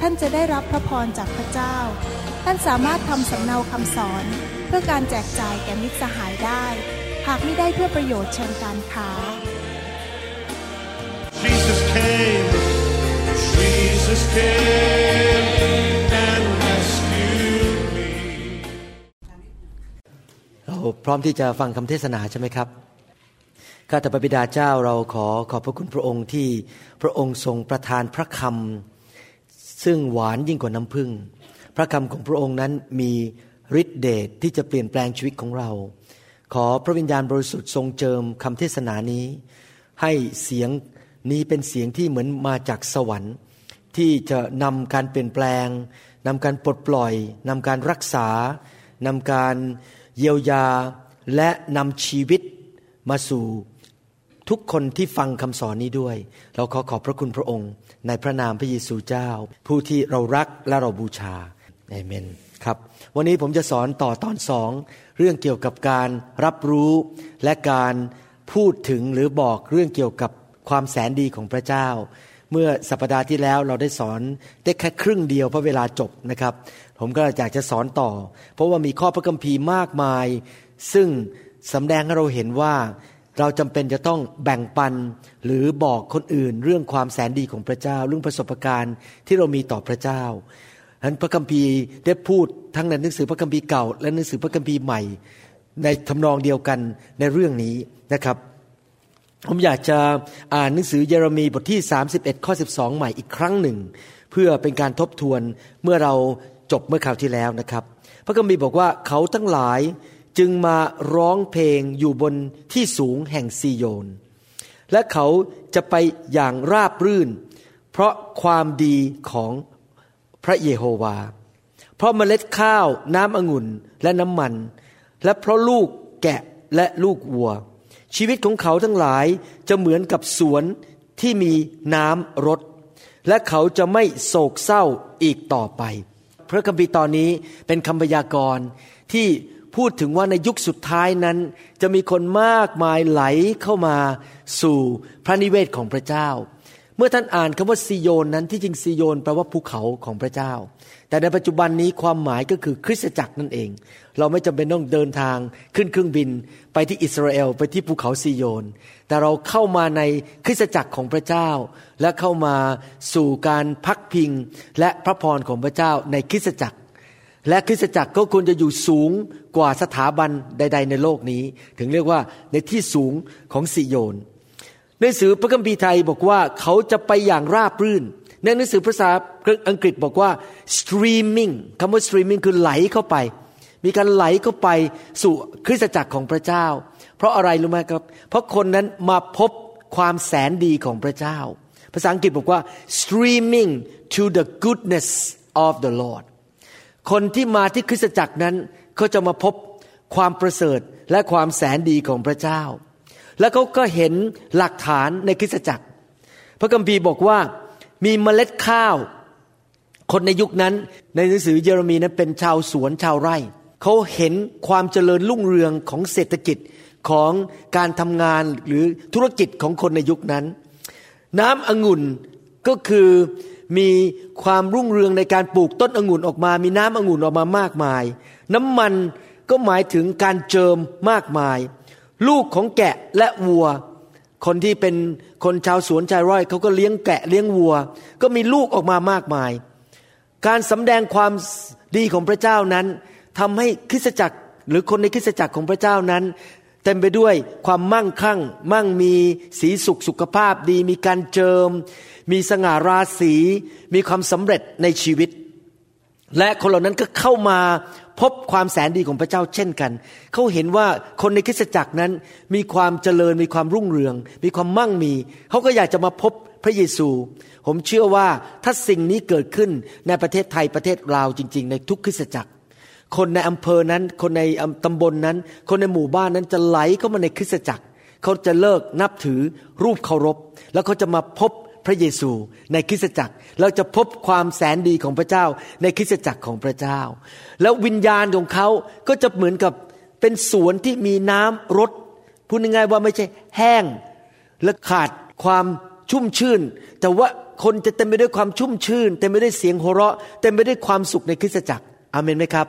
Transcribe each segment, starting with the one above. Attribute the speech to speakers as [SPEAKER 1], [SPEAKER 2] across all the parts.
[SPEAKER 1] ท่านจะได้รับพระพรจากพระเจ้า ท่านสามารถทำสำเนาคำสอน เพื่อการแจกจ่ายแก่มิตรสหายได้ หากไม่ได้เพื่อประโยชน์เชิงการค้า
[SPEAKER 2] Jesus came, Jesus came and rescued me.
[SPEAKER 3] เราพร้อมที่จะฟังคำเทศนาใช่ไหมครับข้าแต่พระบิดาเจ้าเราขอขอบพระคุณพระองค์ที่พระองค์ทรงประทานพระคำ ซึ่งหวานยิ่งกว่าน้ำผึ้งพระคำของพระองค์นั้นมีฤทธิเดชที่จะเปลี่ยนแปลงชีวิตของเรา ขอพระวิญญาณบริสุทธิ์ทรงเจิมคำเทศนานี้ ให้เสียงนี้เป็นเสียงที่เหมือนมาจากสวรรค์ ที่จะนำการเปลี่ยนแปลงนำการปลดปล่อยนำการรักษานำการเยียวยาและนำชีวิตมาสู่ทุกคนที่ฟังคำสอนนี้ด้วย เราขอขอบพระคุณพระองค์ ในพระนามพระเยซูเจ้า ผู้ที่เรารักและเราบูชาเอเมนครับ วันนี้ผมจะสอนต่อตอนสองเรื่องเกี่ยวกับการรับรู้และการพูดถึงหรือบอกเรื่องเกี่ยวกับความแสนดีของพระเจ้า เมื่อสัปดาห์ที่แล้วเราได้สอนได้แค่ครึ่งเดียวเพราะเวลาจบนะครับ ผมก็อยากจะสอนต่อ เพราะว่ามีข้อพระคัมภีร์มากมาย ซึ่งสำแดงให้เราเห็นว่า เราจำเป็นจะต้องแบ่งปันหรือบอกคนอื่น เรื่องความแสนดีของพระเจ้า เรื่องประสบการณ์ที่เรามีต่อพระเจ้าฉะนั้นพระคัมภีร์ได้พูดทั้งในหนังสือพระคัมภีร์เก่า และหนังสือพระคัมภีร์ใหม่ ในทำนองเดียวกันในเรื่องนี้นะครับ ผมอยากจะอ่านหนังสือเยเรมีบทที่ 31 ข้อ 12 ใหม่อีกครั้งหนึ่ง เพื่อเป็นการทบทวนเมื่อเราจบเมื่อคราวที่แล้วนะครับ พระคัมภีร์บอกว่าเขาทั้งหลาย จึงมาร้องเพลงอยู่บนที่สูงแห่งซีโยน และเขาจะไปอย่างราบรื่น เพราะความดีของพระเยโฮวา เพราะเมล็ดข้าวน้ำองุ่นและน้ำมัน และเพราะลูกแกะและลูกวัว ชีวิตของเขาทั้งหลายจะเหมือนกับสวนที่มีน้ำรด และเขาจะไม่โศกเศร้าอีกต่อไป พระคัมภีร์ตอนนี้เป็นคำพยากรณ์ที่ พูดถึงว่าในยุคสุดท้ายนั้น จะมีคนมากมายไหลเข้ามาสู่พระนิเวศของพระเจ้า เมื่อท่านอ่านคำว่าซีโยนนั้นที่จริงซีโยนแปลว่าภูเขาของพระเจ้า แต่ในปัจจุบันนี้ความหมายก็คือคริสตจักรนั่นเอง เราไม่จำเป็นต้องเดินทางขึ้นเครื่องบิน ไปที่อิสราเอลไปที่ภูเขาซีโยน แต่เราเข้ามาในคริสตจักรของพระเจ้า และเข้ามาสู่การพักพิงและพระพรของพระเจ้าในคริสตจักร และคริสตจักรก็ควรจะอยู่สูงกว่าสถาบันใด ๆ ในโลกนี้ ถึงเรียกว่าในที่สูงของสิโยนในหนังสือพระคัมภีร์ไทยบอกว่าเขาจะไปอย่างราบรื่น ในหนังสือภาษาอังกฤษบอกว่า streaming คำว่า streaming คือไหลเข้าไป มีการไหลเข้าไปสู่คริสตจักรของพระเจ้า เพราะอะไรรู้ไหมครับ เพราะคนนั้นมาพบความแสนดีของพระเจ้า ภาษาอังกฤษบอกว่า streaming to the goodness of the Lord คนที่มาที่คริสตจักรนั้นเขาจะมาพบความประเสริฐและความแสนดีของพระเจ้า แล้วเขาก็เห็นหลักฐานในคริสตจักร พระคัมภีร์บอกว่ามีเมล็ดข้าว คนในยุคนั้นในหนังสือเยเรมีนั้นเป็นชาวสวนชาวไร่เขาเห็นความเจริญรุ่งเรืองของเศรษฐกิจของการทำงานหรือธุรกิจของคนในยุคนั้น น้ำองุ่นก็คือ มีความรุ่งเรืองในการปลูกต้นองุ่นออกมา มีน้ำองุ่นออกมามากมาย น้ำมันก็หมายถึงการเจิมมากมาย ลูกของแกะและวัว คนที่เป็นคนชาวสวนชายไร่เขาก็เลี้ยงแกะเลี้ยงวัว ก็มีลูกออกมามากมาย การสำแดงความดีของพระเจ้านั้นทำให้คริสตจักรหรือคนในคริสตจักรของพระเจ้านั้นเต็มไปด้วยความมั่งคั่ง มั่งมีสีสุขสุขภาพดีมีการเจิม มีสง่าราศีมีความสำเร็จในชีวิต และคนเหล่านั้นก็เข้ามาพบความแสนดีของพระเจ้าเช่นกัน เขาเห็นว่าคนในคริสตจักรนั้นมีความเจริญมีความรุ่งเรือง มีความมั่งมี เขาก็อยากจะมาพบพระเยซู ผมเชื่อว่าถ้าสิ่งนี้เกิดขึ้นในประเทศไทยประเทศลาวจริง ๆ ในทุกคริสตจักร คนในอำเภอนั้น คนในตำบลนนั้น คนในหมู่บ้านนั้นจะไหลเข้ามาในคริสตจักร เขาจะเลิกนับถือรูปเคารพ แล้วเขาจะมาพบ พระเยซูในคริสตจักร เราจะพบความแสนดีของพระเจ้าในคริสตจักรของพระเจ้า แล้ววิญญาณของเขาก็จะเหมือนกับเป็นสวนที่มีน้ำรดพูดง่ายๆว่าไม่ใช่แห้ง และขาดความชุ่มชื่น แต่ว่าคนจะเต็มไปด้วยความชุ่มชื่นเต็มไปด้วยเสียงหัวเราะเต็มไปด้วยความสุขในคริสตจักรอเมนไหมครับ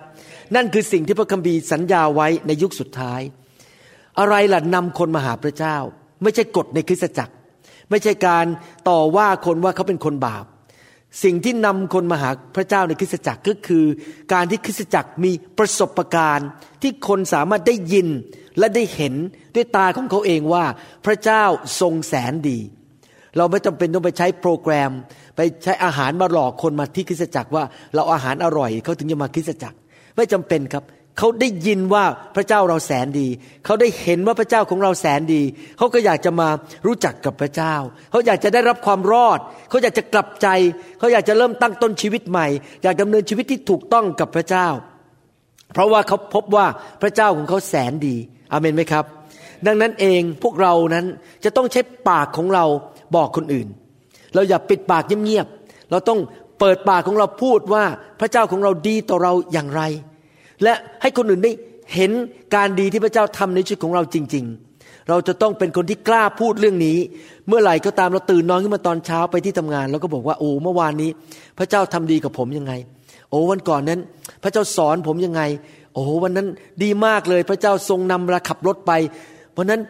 [SPEAKER 3] นั่นคือสิ่งที่พระคัมภีร์สัญญาไว้ในยุคสุดท้าย อะไรล่ะนำคนมาหาพระเจ้า ไม่ใช่กฎในคริสตจักร ไม่ใช่การต่อว่าคนว่าเขาเป็นคนบาป สิ่งที่นำคนมาหาพระเจ้าในคริสตจักรก็คือ การที่คริสตจักรมีประสบการณ์ที่คนสามารถได้ยินและได้เห็นด้วยตาของเขาเองว่าพระเจ้าทรงแสนดี เราไม่จำเป็นต้องไปใช้โปรแกรม ไปใช้อาหารมาหลอกคนมาที่คริสตจักรว่าเราอาหารอร่อยเขาถึงจะมาคริสตจักร ไม่จำเป็นครับ เขาได้ยินว่าพระเจ้าเราแสนดี เขาได้เห็นว่าพระเจ้าของเราแสนดี เขาก็อยากจะมารู้จักกับพระเจ้า เขาอยากจะได้รับความรอด เขาอยากจะกลับใจ เขาอยากจะเริ่มตั้งต้นชีวิตใหม่ อยากดำเนินชีวิตที่ถูกต้องกับพระเจ้า เพราะว่าเขาพบว่าพระเจ้าของเขาแสนดีอเมนไหมครับ ดังนั้นเองพวกเรานั้นจะต้องใช้ปากของเราบอกคนอื่น เราอย่าปิดปากเงียบๆ เราต้องเปิดปากของเราพูดว่าพระเจ้าของเราดีต่อเราอย่างไร และให้คนอื่นได้เห็นการดีที่พระเจ้าทำในชีวิตของเราจริง ๆ เราจะต้องเป็นคนที่กล้าพูดเรื่องนี้ เมื่อไหร่ก็ตามเราตื่นนอนขึ้นมาตอนเช้าไปที่ทำงาน แล้วก็บอกว่าโอ้เมื่อวานนี้ พระเจ้าทำดีกับผมยังไง โอ้วันก่อนนั้น พระเจ้าสอนผมยังไง โอ้วันนั้นดีมากเลยพระเจ้าทรงนำเราขับรถไปเพราะนั้น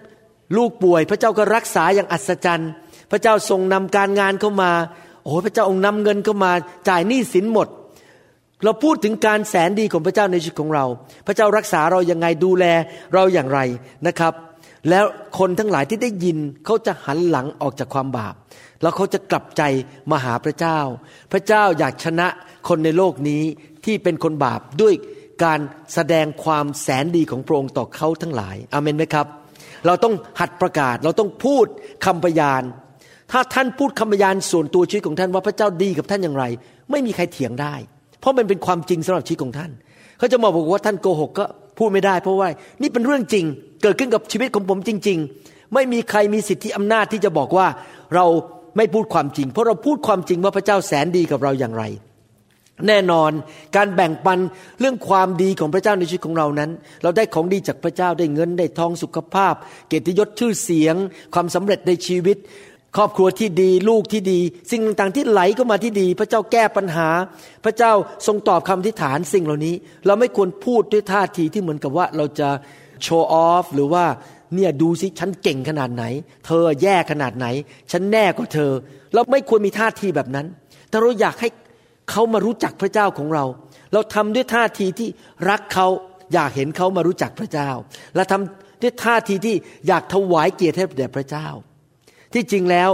[SPEAKER 3] ลูกป่วย พระเจ้าก็รักษาอย่างอัศจรรย์ พระเจ้าทรงนำการงานเข้ามา โอ้พระเจ้าองค์นำเงินเข้ามา จ่ายหนี้สินหมด เราพูดถึงการแสนดีของพระเจ้าในชีวิตของเรา พระเจ้ารักษาเรายังไงดูแลเราอย่างไรนะครับ แล้วคนทั้งหลายที่ได้ยินเขาจะหันหลังออกจากความบาป แล้วเขาจะกลับใจมาหาพระเจ้า พระเจ้าอยากชนะคนในโลกนี้ที่เป็นคนบาปด้วยการแสดงความแสนดีของพระองค์ต่อเขาทั้งหลายอเมนไหมครับ เราต้องหัดประกาศ เราต้องพูดคำพยาน ถ้าท่านพูดคำพยานส่วนตัวชีวิตของท่านว่าพระเจ้าดีกับท่านอย่างไร ไม่มีใครเถียงได้ เพราะมันเป็นความจริงสำหรับชีวิตของท่าน เขาจะมาบอกว่าท่านโกหกก็พูดไม่ได้ เพราะว่านี่เป็นเรื่องจริง เกิดขึ้นกับชีวิตของผมจริง ๆ ไม่มีใครมีสิทธิอำนาจที่จะบอกว่าเราไม่พูดความจริง เพราะเราพูดความจริงว่าพระเจ้าแสนดีกับเราอย่างไร แน่นอนการแบ่งปันเรื่องความดีของพระเจ้าในชีวิตของเรานั้น เราได้ของดีจากพระเจ้าได้เงินได้ทองสุขภาพ เกียรติยศชื่อเสียง ความสำเร็จในชีวิต ครอบครัวที่ดีลูกที่ดี สิ่งต่างๆที่ไหลเข้ามาที่ดี พระเจ้าแก้ปัญหา พระเจ้าทรงตอบคำทิฐานสิ่งเหล่านี้ เราไม่ควรพูดด้วยท่าทีที่เหมือนกับว่าเราจะโชว์ออฟหรือว่าเนี่ยดูสิฉันเก่งขนาดไหน เธอแย่ขนาดไหน ฉันแน่กว่าเธอ เราไม่ควรมีท่าทีแบบนั้น แต่เราอยากให้เขามารู้จักพระเจ้าของเรา เราทำด้วยท่าทีที่รักเขาอยากเห็นเขามารู้จักพระเจ้า และทำด้วยท่าทีที่อยากถวายเกียรติให้แด่พระเจ้า ที่จริงแล้ว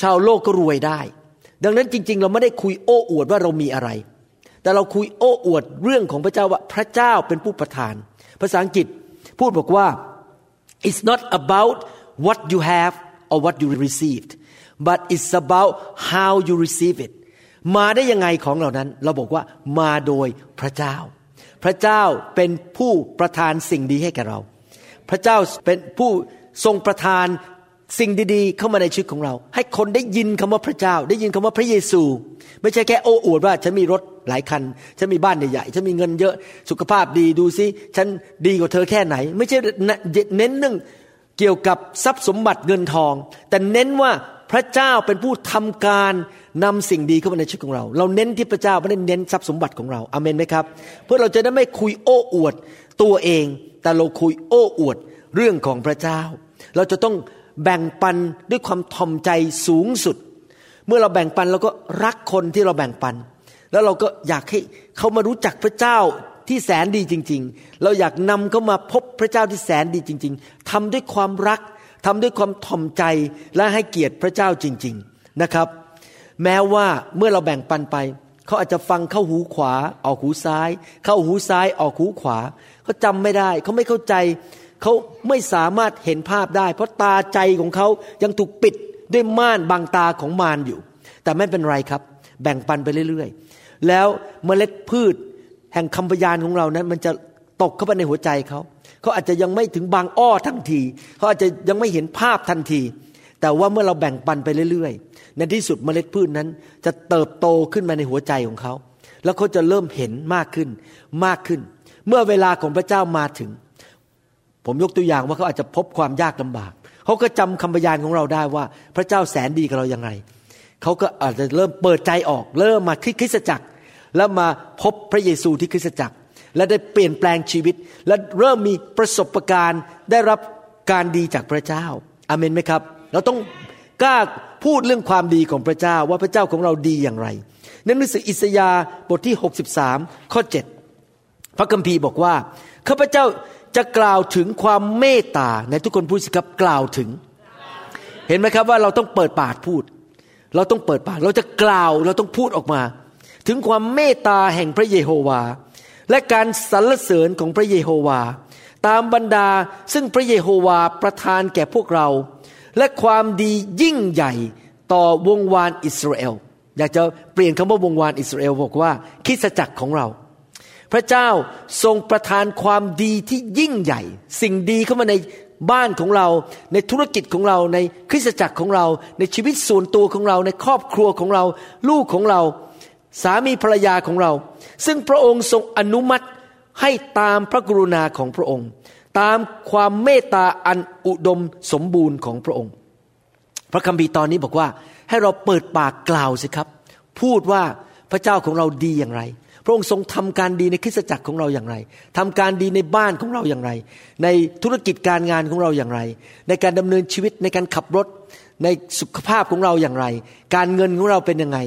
[SPEAKER 3] ชาวโลกก็รวยได้ ดังนั้นจริง ๆ เราไม่ได้คุยโอ้อวดว่าเรามีอะไร แต่เราคุยโอ้อวดเรื่องของพระเจ้าว่าพระเจ้าเป็นผู้ประทาน ภาษาอังกฤษพูดบอกว่า it's not about what you have or what you received but it's about how you receive it มาได้ยังไงของเหล่านั้น เราบอกว่ามาโดยพระเจ้า พระเจ้าเป็นผู้ประทานสิ่งดีให้แก่เรา พระเจ้าเป็นผู้ทรงประทาน สิ่งดีๆ เข้ามาในชีวิตของเรา ให้คนได้ยินคำว่าพระเจ้า ได้ยินคำว่าพระเยซู ไม่ใช่แค่โอ้อวดว่าฉันมีรถหลายคัน ฉันมีบ้านใหญ่ๆฉันมีเงินเยอะสุขภาพดีดูซิฉันดีกว่าเธอแค่ไหน ไม่ใช่เน้นเรื่องเกี่ยวกับทรัพย์สมบัติเงินทอง แต่เน้นว่าพระเจ้าเป็นผู้ทำการนำสิ่งดีเข้ามาในชีวิตของเรา เราเน้นที่พระเจ้าไม่ได้เน้นทรัพย์สมบัติของเราอเมนไหมครับ เพื่อเราจะได้ไม่คุยโอ้อวดตัวเอง แต่เราคุยโอ้อวดเรื่องของพระเจ้า เราจะต้อง แบ่งปันด้วยความทอมใจสูงสุด เมื่อเราแบ่งปันเราก็รักคนที่เราแบ่งปัน แล้วเราก็อยากให้เขามารู้จักพระเจ้าที่แสนดีจริง ๆ เราอยากนำเขามาพบพระเจ้าที่แสนดีจริง ๆทำด้วยความรักทำด้วยความถ่อมใจและให้เกียรติพระเจ้าจริง ๆนะครับ แม้ว่าเมื่อเราแบ่งปันไป เขาอาจจะฟังเข้าหูขวา ออกหูซ้าย เข้าหูซ้ายออกหูขวา เขาจำไม่ได้ เขาไม่เข้าใจ เขาไม่สามารถเห็นภาพได้ เพราะตาใจของเขายังถูกปิดด้วยม่านบางตาของมารอยู่ แต่ไม่เป็นไรครับ แบ่งปันไปเรื่อยๆ แล้วเมล็ดพืชแห่งคำพยานของเรานั้น มันจะตกเข้าไปในหัวใจเขา เขาอาจจะยังไม่ถึงบางอ้อทันที เขาอาจจะยังไม่เห็นภาพทันที แต่ว่าเมื่อเราแบ่งปันไปเรื่อยๆ ในที่สุดเมล็ดพืชนั้น จะเติบโตขึ้นมาในหัวใจของเขา แล้วเขาจะเริ่มเห็นมากขึ้นมากขึ้น เมื่อเวลาของพระเจ้ามาถึง ผมยกตัวอย่างว่าเขาอาจจะพบความยากลำบาก เขาก็จำคำพยานของเราได้ว่า พระเจ้าแสนดีกับเราอย่างไร เขาก็อาจจะเริ่มเปิดใจออก เริ่มมาคริสตจักร แล้วมาพบพระเยซูที่คริสตจักร และได้เปลี่ยนแปลงชีวิต และเริ่มมีประสบการณ์ ได้รับการดีจากพระเจ้าอาเมนไหมครับ เราต้องกล้าพูดเรื่องความดีของพระเจ้าว่าพระเจ้าของเราดีอย่างไรในหนังสืออิสยาห์บทที่ 63 ข้อ 7 พระคัมภีร์บอกว่าข้าพเจ้า จะกล่าวถึงความเมตตาในทุกคนพูดสิครับกล่าวถึง เห็นไหมครับว่าเราต้องเปิดปากพูด เราต้องเปิดปาก เราจะกล่าวเราต้องพูดออกมา ถึงความเมตตาแห่งพระเยโฮวา และการสรรเสริญของพระเยโฮวา ตามบรรดาซึ่งพระเยโฮวาประทานแก่พวกเรา และความดียิ่งใหญ่ต่อวงวานอิสราเอลอยากจะเปลี่ยนคำว่าวงวานอิสราเอลบอกว่าคริสจักรของเรา พระเจ้าทรงประทานความดีที่ยิ่งใหญ่ สิ่งดีเข้ามาในบ้านของเรา ในธุรกิจของเรา ในคริสตจักรของเรา ในชีวิตส่วนตัวของเรา ในครอบครัวของเรา ลูกของเรา สามีภรรยาของเรา ซึ่งพระองค์ทรงอนุมัติให้ตามพระกรุณาของพระองค์ ตามความเมตตาอันอุดมสมบูรณ์ของพระองค์ พระคัมภีร์ตอนนี้บอกว่าให้เราเปิดปากกล่าวสิครับ พูดว่าพระเจ้าของเราดีอย่างไร พระองค์ทรงทำการดีในคริสตจักรของเราอย่างไรทำการดีในบ้านของเราอย่างไร ในธุรกิจการงานของเราอย่างไร ในการดำเนินชีวิตในการขับรถ ในสุขภาพของเราอย่างไร การเงินของเราเป็นยังไง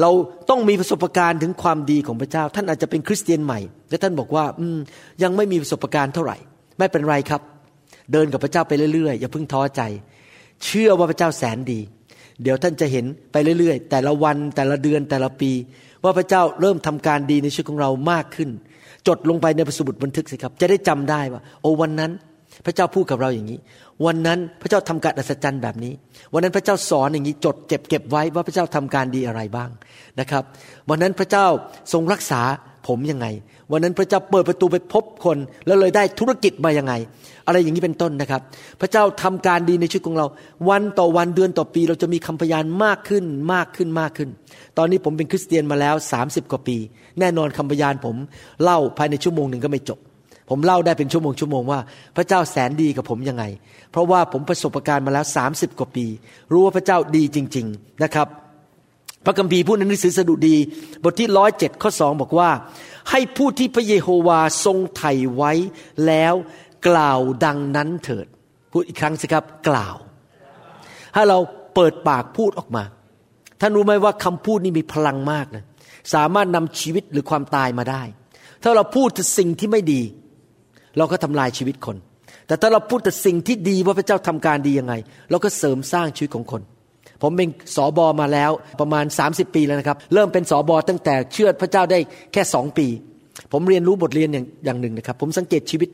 [SPEAKER 3] เราต้องมีประสบการณ์ถึงความดีของพระเจ้า ท่านอาจจะเป็นคริสเตียนใหม่และท่านบอกว่าอืมยังไม่มีประสบการณ์เท่าไหร่ ไม่เป็นไรครับ เดินกับพระเจ้าไปเรื่อยๆอย่าเพิ่งท้อใจ เชื่อว่าพระเจ้าแสนดี เดี๋ยวท่านจะเห็นไปเรื่อยๆ แต่ละวันแต่ละเดือนแต่ละปี ว่าพระเจ้าเริ่มทำการดีในชีวิตของเรามากขึ้น จดลงไปในประสมุดบันทึกสิครับ จะได้จำได้ว่า โอ้วันนั้น พระเจ้าพูดกับเราอย่างนี้ วันนั้นพระเจ้าทำการอัศจรรย์แบบนี้ วันนั้นพระเจ้าสอนอย่างนี้ จดเจ็บเก็บไว้ว่าพระเจ้าทำการดีอะไรบ้างนะครับ วันนั้นพระเจ้าทรงรักษาผมยังไง วันนั้นพระเจ้าเปิดประตูไปพบคน แล้วเลยได้ธุรกิจมายังไง อะไรอย่างนี้เป็นต้นนะครับ พระเจ้าทำการดีในชีวิตของเรา วันต่อวันเดือนต่อปี เราจะมีคำพยานมากขึ้นมากขึ้นมากขึ้น ตอนนี้ผมเป็นคริสเตียนมาแล้ว 30 กว่าปี แน่นอนคำพยานผมเล่าภายในชั่วโมงหนึ่งก็ไม่จบ ผมเล่าได้เป็นชั่วโมงชั่วโมงว่า พระเจ้าแสนดีกับผมยังไง เพราะว่าผมประสบการณ์มาแล้ว 30 กว่าปี รู้ว่าพระเจ้าดีจริง ๆนะครับพระคัมภีร์พูดในหนังสือสดุดี บทที่ร้อยเจ็ดข้อสองบอกว่า ให้ผู้ที่พระเยโฮวาทรงไถ่ไว้แล้วกล่าวดังนั้นเถิด พูดอีกครั้งสิครับกล่าว ถ้าเราเปิดปากพูดออกมา ท่านรู้ไหมว่าคำพูดนี่มีพลังมากนะ สามารถนำชีวิตหรือความตายมาได้ ถ้าเราพูดแต่สิ่งที่ไม่ดี เราก็ทำลายชีวิตคน แต่ถ้าเราพูดแต่สิ่งที่ดีว่าพระเจ้าทำการดียังไง เราก็เสริมสร้างชีวิตของคน ผมเป็นสอบอมาแล้วประมาณ 30 ปีแล้วนะครับ เริ่มเป็นสอบอตั้งแต่เชื่อพระเจ้าได้แค่สองปี ผมเรียนรู้บทเรียนอย่างอย่างหนึ่งนะครับ ผมสังเกตชีวิต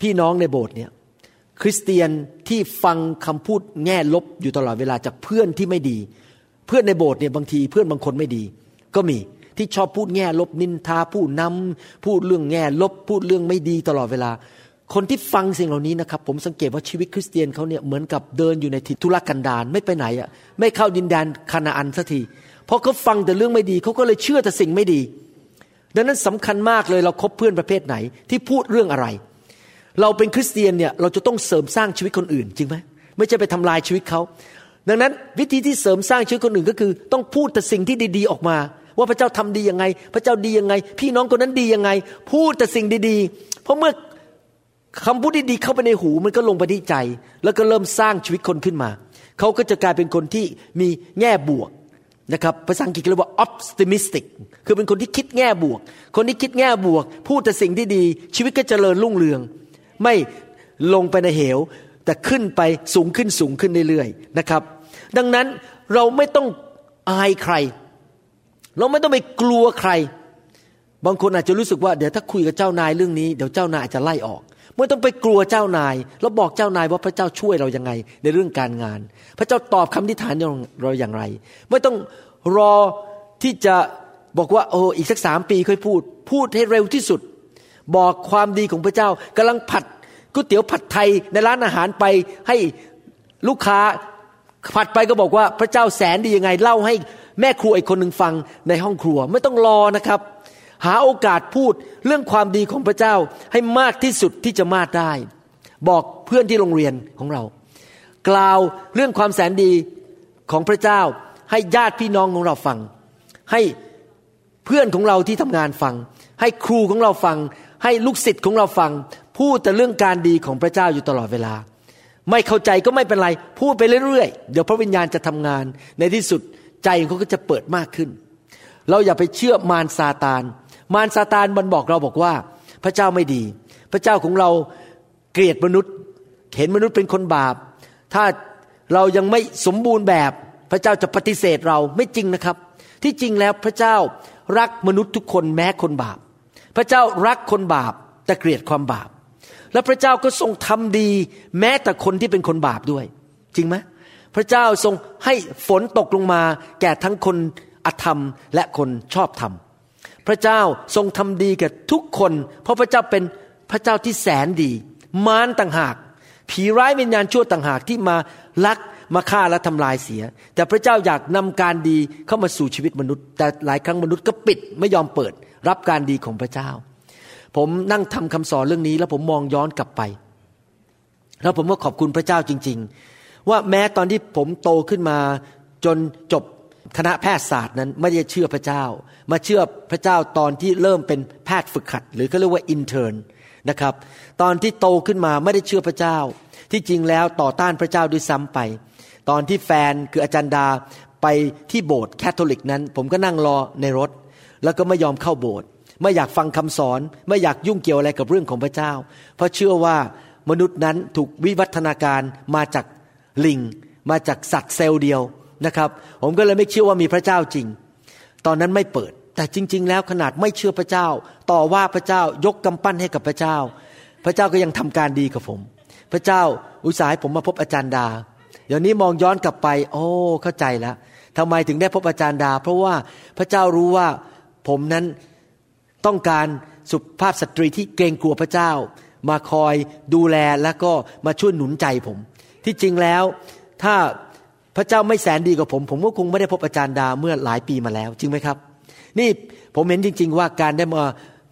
[SPEAKER 3] พี่น้องในโบสถ์เนี่ยคริสเตียนที่ฟังคำพูดแง่ลบอยู่ตลอดเวลาจากเพื่อนที่ไม่ดี เพื่อนในโบสถ์เนี่ยบางทีเพื่อนบางคนไม่ดี ก็มีที่ชอบพูดแง่ลบนินทาผู้นำพูดเรื่องแง่ลบพูดเรื่องไม่ดีตลอดเวลา คนที่ฟังสิ่งเหล่านี้นะครับ ผมสังเกตว่าชีวิตคริสเตียนเขาเนี่ยเหมือนกับเดินอยู่ในทิศทุรกันดารไม่ไปไหนอะไม่เข้าดินแดนคานาอันสักทีเพราะเขาฟังแต่เรื่องไม่ดีเขาก็เลยเชื่อแต่สิ่งไม่ดี ดังนั้นสำคัญมากเลยเราคบเพื่อนประเภทไหนที่พูดเรื่องอะไร เราเป็นคริสเตียนเนี่ยเราจะต้องเสริมสร้างชีวิตคนอื่นจริงไหมไม่ใช่ไปทำลายชีวิตเขาดังนั้นวิธีที่เสริมสร้างชีวิตคนอื่นก็คือ ต้องพูดแต่สิ่งที่ดีๆออกมา ว่าพระเจ้าทำดียังไง พระเจ้าดียังไง พี่น้องคนนั้นดียังไง พูดแต่สิ่งดีๆ เพราะเมื่อ คำพูดที่ดีเข้าไปในหูมันก็ลงไปที่ใจ แล้วก็เริ่มสร้างชีวิตคนขึ้นมา เขาก็จะกลายเป็นคนที่มีแง่บวกนะครับภาษาอังกฤษเรียกว่า optimistic คือเป็นคนที่คิดแง่บวก คนที่คิดแง่บวก พูดแต่สิ่งที่ดี ชีวิตก็เจริญรุ่งเรือง ไม่ลงไปในเหว แต่ขึ้นไปสูงขึ้นสูงขึ้นเรื่อยๆนะครับ ดังนั้นเราไม่ต้องอายใคร เราไม่ต้องไปกลัวใคร บางคนอาจจะรู้สึกว่าเดี๋ยวถ้าคุยกับเจ้านายเรื่องนี้เดี๋ยวเจ้านายอาจจะไล่ออก ไม่ต้องไปกลัวเจ้านาย แล้วบอกเจ้านายว่าพระเจ้าช่วยเรายังไง ในเรื่องการงาน พระเจ้าตอบคำทิฐานเราอย่างไร ไม่ต้องรอที่จะบอกว่าโอ้อีกสักสามปีค่อยพูด พูดให้เร็วที่สุด บอกความดีของพระเจ้ากำลังผัดก๋วยเตี๋ยวผัดไทยในร้านอาหารไปให้ลูกค้าผัดไปก็บอกว่าพระเจ้าแสนดียังไง เล่าให้แม่ครัวอีกคนหนึ่งฟังในห้องครัว ไม่ต้องรอนะครับ หาโอกาสพูดเรื่องความดีของพระเจ้าให้มากที่สุดที่จะมากได้ บอกเพื่อนที่โรงเรียนของเรา กล่าวเรื่องความแสนดีของพระเจ้า ให้ญาติพี่น้องของเราฟัง ให้เพื่อนของเราที่ทำงานฟัง ให้ครูของเราฟัง ให้ลูกศิษย์ของเราฟัง พูดแต่เรื่องการดีของพระเจ้าอยู่ตลอดเวลา ไม่เข้าใจก็ไม่เป็นไรพูดไปเรื่อยๆ เดี๋ยวพระวิญญาณจะทำงาน ในที่สุดใจเขาก็จะเปิดมากขึ้น เราอย่าไปเชื่อมารซาตาน มารซาตานมันบอกเราบอกว่า พระเจ้าไม่ดี พระเจ้าของเราเกลียดมนุษย์ เห็นมนุษย์เป็นคนบาป ถ้าเรายังไม่สมบูรณ์แบบ พระเจ้าจะปฏิเสธเราไม่จริงนะครับ ที่จริงแล้วพระเจ้ารักมนุษย์ทุกคนแม้คนบาป พระเจ้ารักคนบาปแต่เกลียดความบาป และพระเจ้าก็ทรงทำดีแม้แต่คนที่เป็นคนบาปด้วย จริงไหมพระเจ้าทรงให้ฝนตกลงมาแก่ทั้งคนอธรรมและคนชอบธรรม พระเจ้าทรงทำดีแก่ทุกคน เพราะพระเจ้าเป็นพระเจ้าที่แสนดี มารต่างหาก ผีร้ายวิญญาณชั่วต่างหากที่มาลักมาฆ่าและทำลายเสีย แต่พระเจ้าอยากนำการดีเข้ามาสู่ชีวิตมนุษย์ แต่หลายครั้งมนุษย์ก็ปิดไม่ยอมเปิด รับการดีของพระเจ้า ผมนั่งทำคำสอนเรื่องนี้ แล้วผมมองย้อนกลับไป แล้วผมก็ขอบคุณพระเจ้าจริง ๆ ว่าแม้ตอนที่ผมโตขึ้นมาจนจบ คณะแพทยศาสตร์นั้นไม่ได้เชื่อพระเจ้า มาเชื่อพระเจ้าตอนที่เริ่มเป็นแพทย์ฝึกหัด หรือเขาเรียกว่า intern นะครับ ตอนที่โตขึ้นมาไม่ได้เชื่อพระเจ้า ที่จริงแล้วต่อต้านพระเจ้าด้วยซ้ำไป ตอนที่แฟนคืออาจารย์ดาไปที่โบสถ์แคทอลิกนั้น ผมก็นั่งรอในรถ แล้วก็ไม่ยอมเข้าโบสถ์ไม่อยากฟังคำสอน ไม่อยากยุ่งเกี่ยวอะไรกับเรื่องของพระเจ้า เพราะเชื่อว่ามนุษย์นั้นถูกวิวัฒนาการมาจากลิง มาจากสัตว์เซลล์เดียว นะครับ ผมก็เลยไม่เชื่อว่ามีพระเจ้าจริง ตอนนั้นไม่เปิด แต่จริง ๆ แล้วขนาดไม่เชื่อพระเจ้า ต่อว่าพระเจ้ายกกำปั้นให้กับพระเจ้า พระเจ้าก็ยังทำการดีกับผม พระเจ้าอุตส่าห์ให้ผมมาพบอาจารย์ดา เดี๋ยวนี้มองย้อนกลับไป โอ้เข้าใจแล้วทำไมถึงได้พบอาจารย์ดา เพราะว่าพระเจ้ารู้ว่าผมนั้นต้องการสุภาพสตรีที่เกรงกลัวพระเจ้า มาคอยดูแลแล้วก็มาช่วยหนุนใจผม ที่จริงแล้วถ้า พระเจ้าไม่แสนดีกับผม ผมก็คงไม่ได้พบอาจารย์ดาเมื่อหลายปีมาแล้ว จริงไหมครับ นี่ผมเห็นจริง ๆ ว่าการได้มา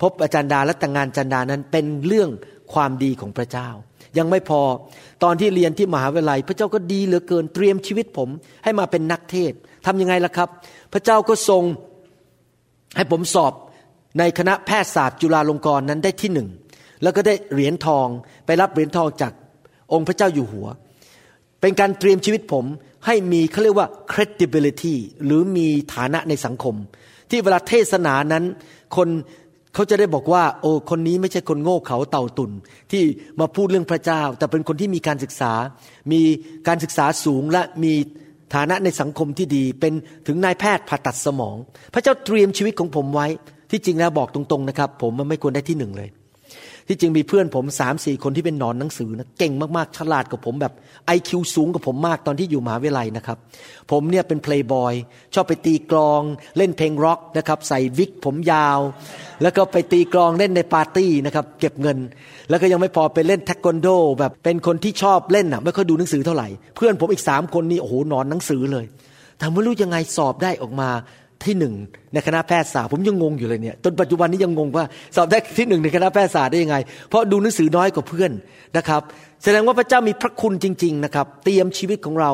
[SPEAKER 3] พบอาจารย์ดาและแต่งงานอาจารย์ดานั้นเป็นเรื่องความดีของพระเจ้า ยังไม่พอตอนที่เรียนที่มหาวิทยาลัย พระเจ้าก็ดีเหลือเกินเตรียมชีวิตผม ให้มาเป็นนักเทศทำยังไงล่ะครับ พระเจ้าก็ทรงให้ผมสอบในคณะแพทยศาสตร์จุฬาลงกรณ์นั้นได้ที่หนึ่งแล้วก็ได้เหรียญทองไปรับเหรียญทองจากองค์พระเจ้าอยู่หัว เป็นการเตรียมชีวิตผม ให้มีเขาเรียกว่า credibility หรือมีฐานะในสังคม ที่เวลาเทศนานั้น คนเขาจะได้บอกว่า โอ้คนนี้ไม่ใช่คนโง่เขลาเต่าตุ่นที่มาพูดเรื่องพระเจ้า แต่เป็นคนที่มีการศึกษา มีการศึกษาสูงและมีฐานะในสังคมที่ดี เป็นถึงนายแพทย์ผ่าตัดสมอง พระเจ้าเตรียมชีวิตของผมไว้ ที่จริงแล้วบอกตรงๆนะครับ ผมมันไม่ควรได้ที่หนึ่งเลย ที่จริงมีเพื่อนผมสามสี่คนที่เป็นหนอนหนังสือนะเก่งมากๆฉลาดกว่าผมแบบไอคิวสูงกว่าผมมากตอนที่อยู่มหาวิทยาลัยนะครับ ผมเนี่ยเป็นเพลย์บอยชอบไปตีกลอง เล่นเพลงร็อกนะครับ ใส่วิกผมยาว แล้วก็ไปตีกลองเล่นในปาร์ตี้นะครับ เก็บเงิน แล้วก็ยังไม่พอไปเล่นเทควันโด แบบเป็นคนที่ชอบเล่นอะไม่ค่อยดูหนังสือเท่าไหร่ เพื่อนผมอีกสามคนนี่โอ้โหนอนหนังสือเลยแต่ไม่รู้ยังไงสอบได้ออกมา ที่หนึ่งในคณะแพทยศาสตร์ผมยังงงอยู่เลยเนี่ยจนปัจจุบันนี้ยังงงว่าสอบได้ที่หนึ่งในคณะแพทยศาสตร์ได้ยังไง เพราะดูหนังสือน้อยกว่าเพื่อนนะครับ แสดงว่าพระเจ้ามีพระคุณจริง ๆ นะครับ เตรียมชีวิตของเรา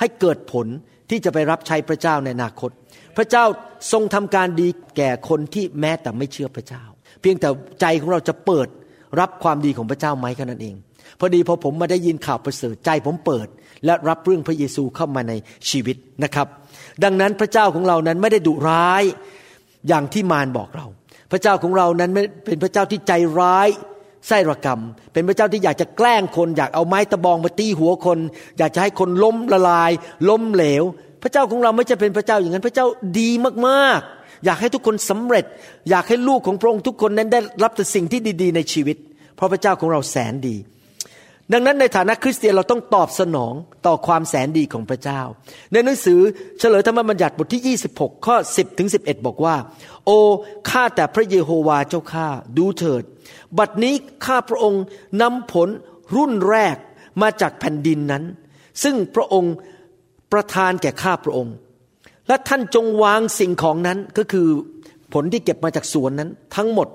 [SPEAKER 3] ให้เกิดผลที่จะไปรับใช้พระเจ้าในอนาคต พระเจ้าทรงทำการดีแก่คนที่แม้แต่ไม่เชื่อพระเจ้า เพียงแต่ใจของเราจะเปิดรับความดีของพระเจ้าไหมแค่นั้นเอง พอดีพอผมมาได้ยินข่าวประเสริฐใจผมเปิด และรับเรื่องพระเยซูเข้ามาในชีวิตนะครับ ดังนั้นพระเจ้าของเรานั้นไม่ได้ดุร้ายอย่างที่มารบอกเรา พระเจ้าของเรานั้นเป็นพระเจ้าที่ใจร้ายไส้ระกรรม เป็นพระเจ้าที่อยากจะแกล้งคน อยากเอาไม้ตะบองมาตีหัวคน อยากจะให้คนล้มละลาย ล้มเหลว พระเจ้าของเราไม่ใช่เป็นพระเจ้าอย่างนั้น พระเจ้าดีมากๆ อยากให้ทุกคนสำเร็จ อยากให้ลูกของพระองค์ทุกคนนั้นได้รับแต่สิ่งที่ดี ๆ ในชีวิต เพราะพระเจ้าของเราแสนดี ดังนั้นในฐานะคริสเตียนเราต้องตอบสนองต่อความแสนดีของพระเจ้า ในหนังสือเฉลยธรรมบัญญัติบทที่ 26 ข้อ 10 ถึง 11 บอกว่า โอข้าแต่พระเยโฮวาเจ้าข้าดูเถิด บัดนี้ข้าพระองค์นำผลรุ่นแรกมาจากแผ่นดินนั้น ซึ่งพระองค์ประทานแก่ข้าพระองค์ และท่านจงวางสิ่งของนั้นก็คือผลที่เก็บมาจากสวนนั้น ทั้งหมด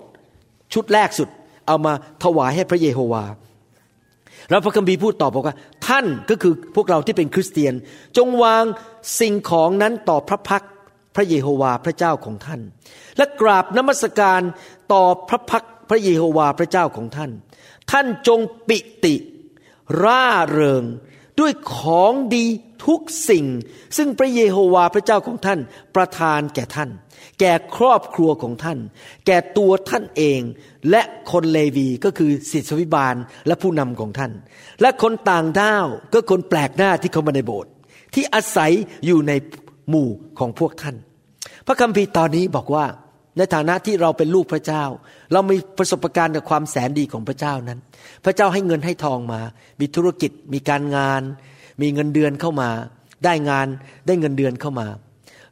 [SPEAKER 3] ชุดแรกสุดเอามาถวายให้พระเยโฮวา แล้วพระคัมภีร์พูดตอบบอกว่า ท่านก็คือพวกเราที่เป็นคริสเตียน จงวางสิ่งของนั้นต่อพระพักพระเยโฮวาพระเจ้าของท่าน และกราบนมัสการต่อพระพักพระเยโฮวาพระเจ้าของท่าน ท่านจงปิติ ร่าเริงด้วยของดีทุกสิ่ง ซึ่งพระเยโฮวาพระเจ้าของท่านประทานแก่ท่าน แก่ครอบครัวของท่าน แก่ตัวท่านเอง และคนเลวีก็คือศิษยวิบาลและผู้นำของท่าน และคนต่างด้าวก็คนแปลกหน้าที่เข้ามาในโบสถ์ที่อาศัยอยู่ในหมู่ของพวกท่าน พระคัมภีร์ตอนนี้บอกว่า ในฐานะที่เราเป็นลูกพระเจ้า เรามีประสบการณ์กับความแสนดีของพระเจ้านั้น พระเจ้าให้เงินให้ทองมา มีธุรกิจ มีการงาน มีเงินเดือนเข้ามา ได้งานได้เงินเดือนเข้ามา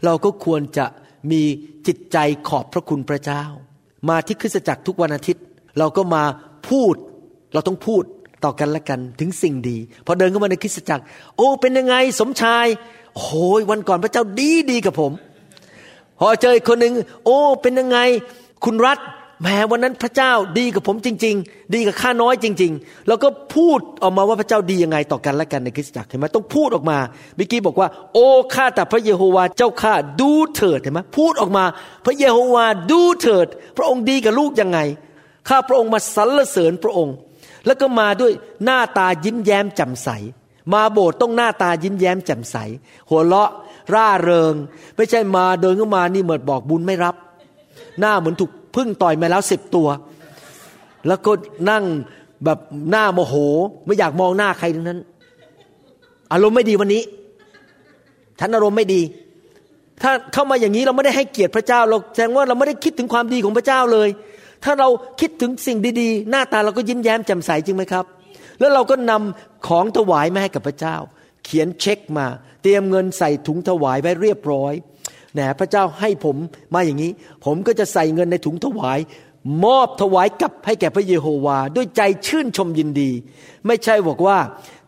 [SPEAKER 3] เราก็ควรจะ มีจิตใจขอบพระคุณพระเจ้า มาที่คริสตจักรทุกวันอาทิตย์ เราก็มาพูดเราต้องพูดต่อกันละกันถึงสิ่งดี พอเดินเข้ามาในคริสตจักร โอ้เป็นยังไงสมชายโอ้ยวันก่อนพระเจ้าดีดีกับผม พอเจออีกคนหนึ่งโอ้เป็นยังไง คุณรัฐ แหมวันนั้นพระเจ้าดีกับผมจริง ๆ ดีกับข้าน้อยจริง ๆ แล้วก็พูดออกมาว่าพระเจ้าดียังไงต่อกันและกันในคริสตจักรเห็นไหมต้องพูดออกมาเมื่อกี้บอกว่า โอ้ข้าแต่พระเยโฮวาเจ้าข้าดูเถิดเห็นไหมพูดออกมา พระเยโฮวาดูเถิด พระองค์ดีกับลูกยังไงข้าพระองค์มาสรรเสริญพระองค์ แล้วก็มาด้วยหน้าตายิ้มแย้มแจ่มใส มาโบสถ์ต้องหน้าตายิ้มแย้มแจ่มใส หัวเราะร่าเริง ไม่ใช่มาเดินเข้ามานี่เหมือนบอกบุญไม่รับ หน้าเหมือนถูก พึ่งต่อยมาแล้วสิบตัว แล้วก็นั่งแบบหน้าโมโห ไม่อยากมองหน้าใครทั้งนั้น อารมณ์ไม่ดีวันนี้ฉันอารมณ์ไม่ดี ถ้าเข้ามาอย่างนี้เราไม่ได้ให้เกียรติพระเจ้า เราแสดงว่าเราไม่ได้คิดถึงความดีของพระเจ้าเลย ถ้าเราคิดถึงสิ่งดีๆ หน้าตาเราก็ยิ้มแย้มแจ่มใสจริงไหมครับ แล้วเราก็นำของถวายมาให้กับพระเจ้า เขียนเช็คมา เตรียมเงินใส่ถุงถวายไว้เรียบร้อย แหนพระเจ้าให้ผมมาอย่างนี้ ผมก็จะใส่เงินในถุงถวาย มอบถวายกลับให้แก่พระเยโฮวา ด้วยใจชื่นชมยินดี ไม่ใช่บอกว่า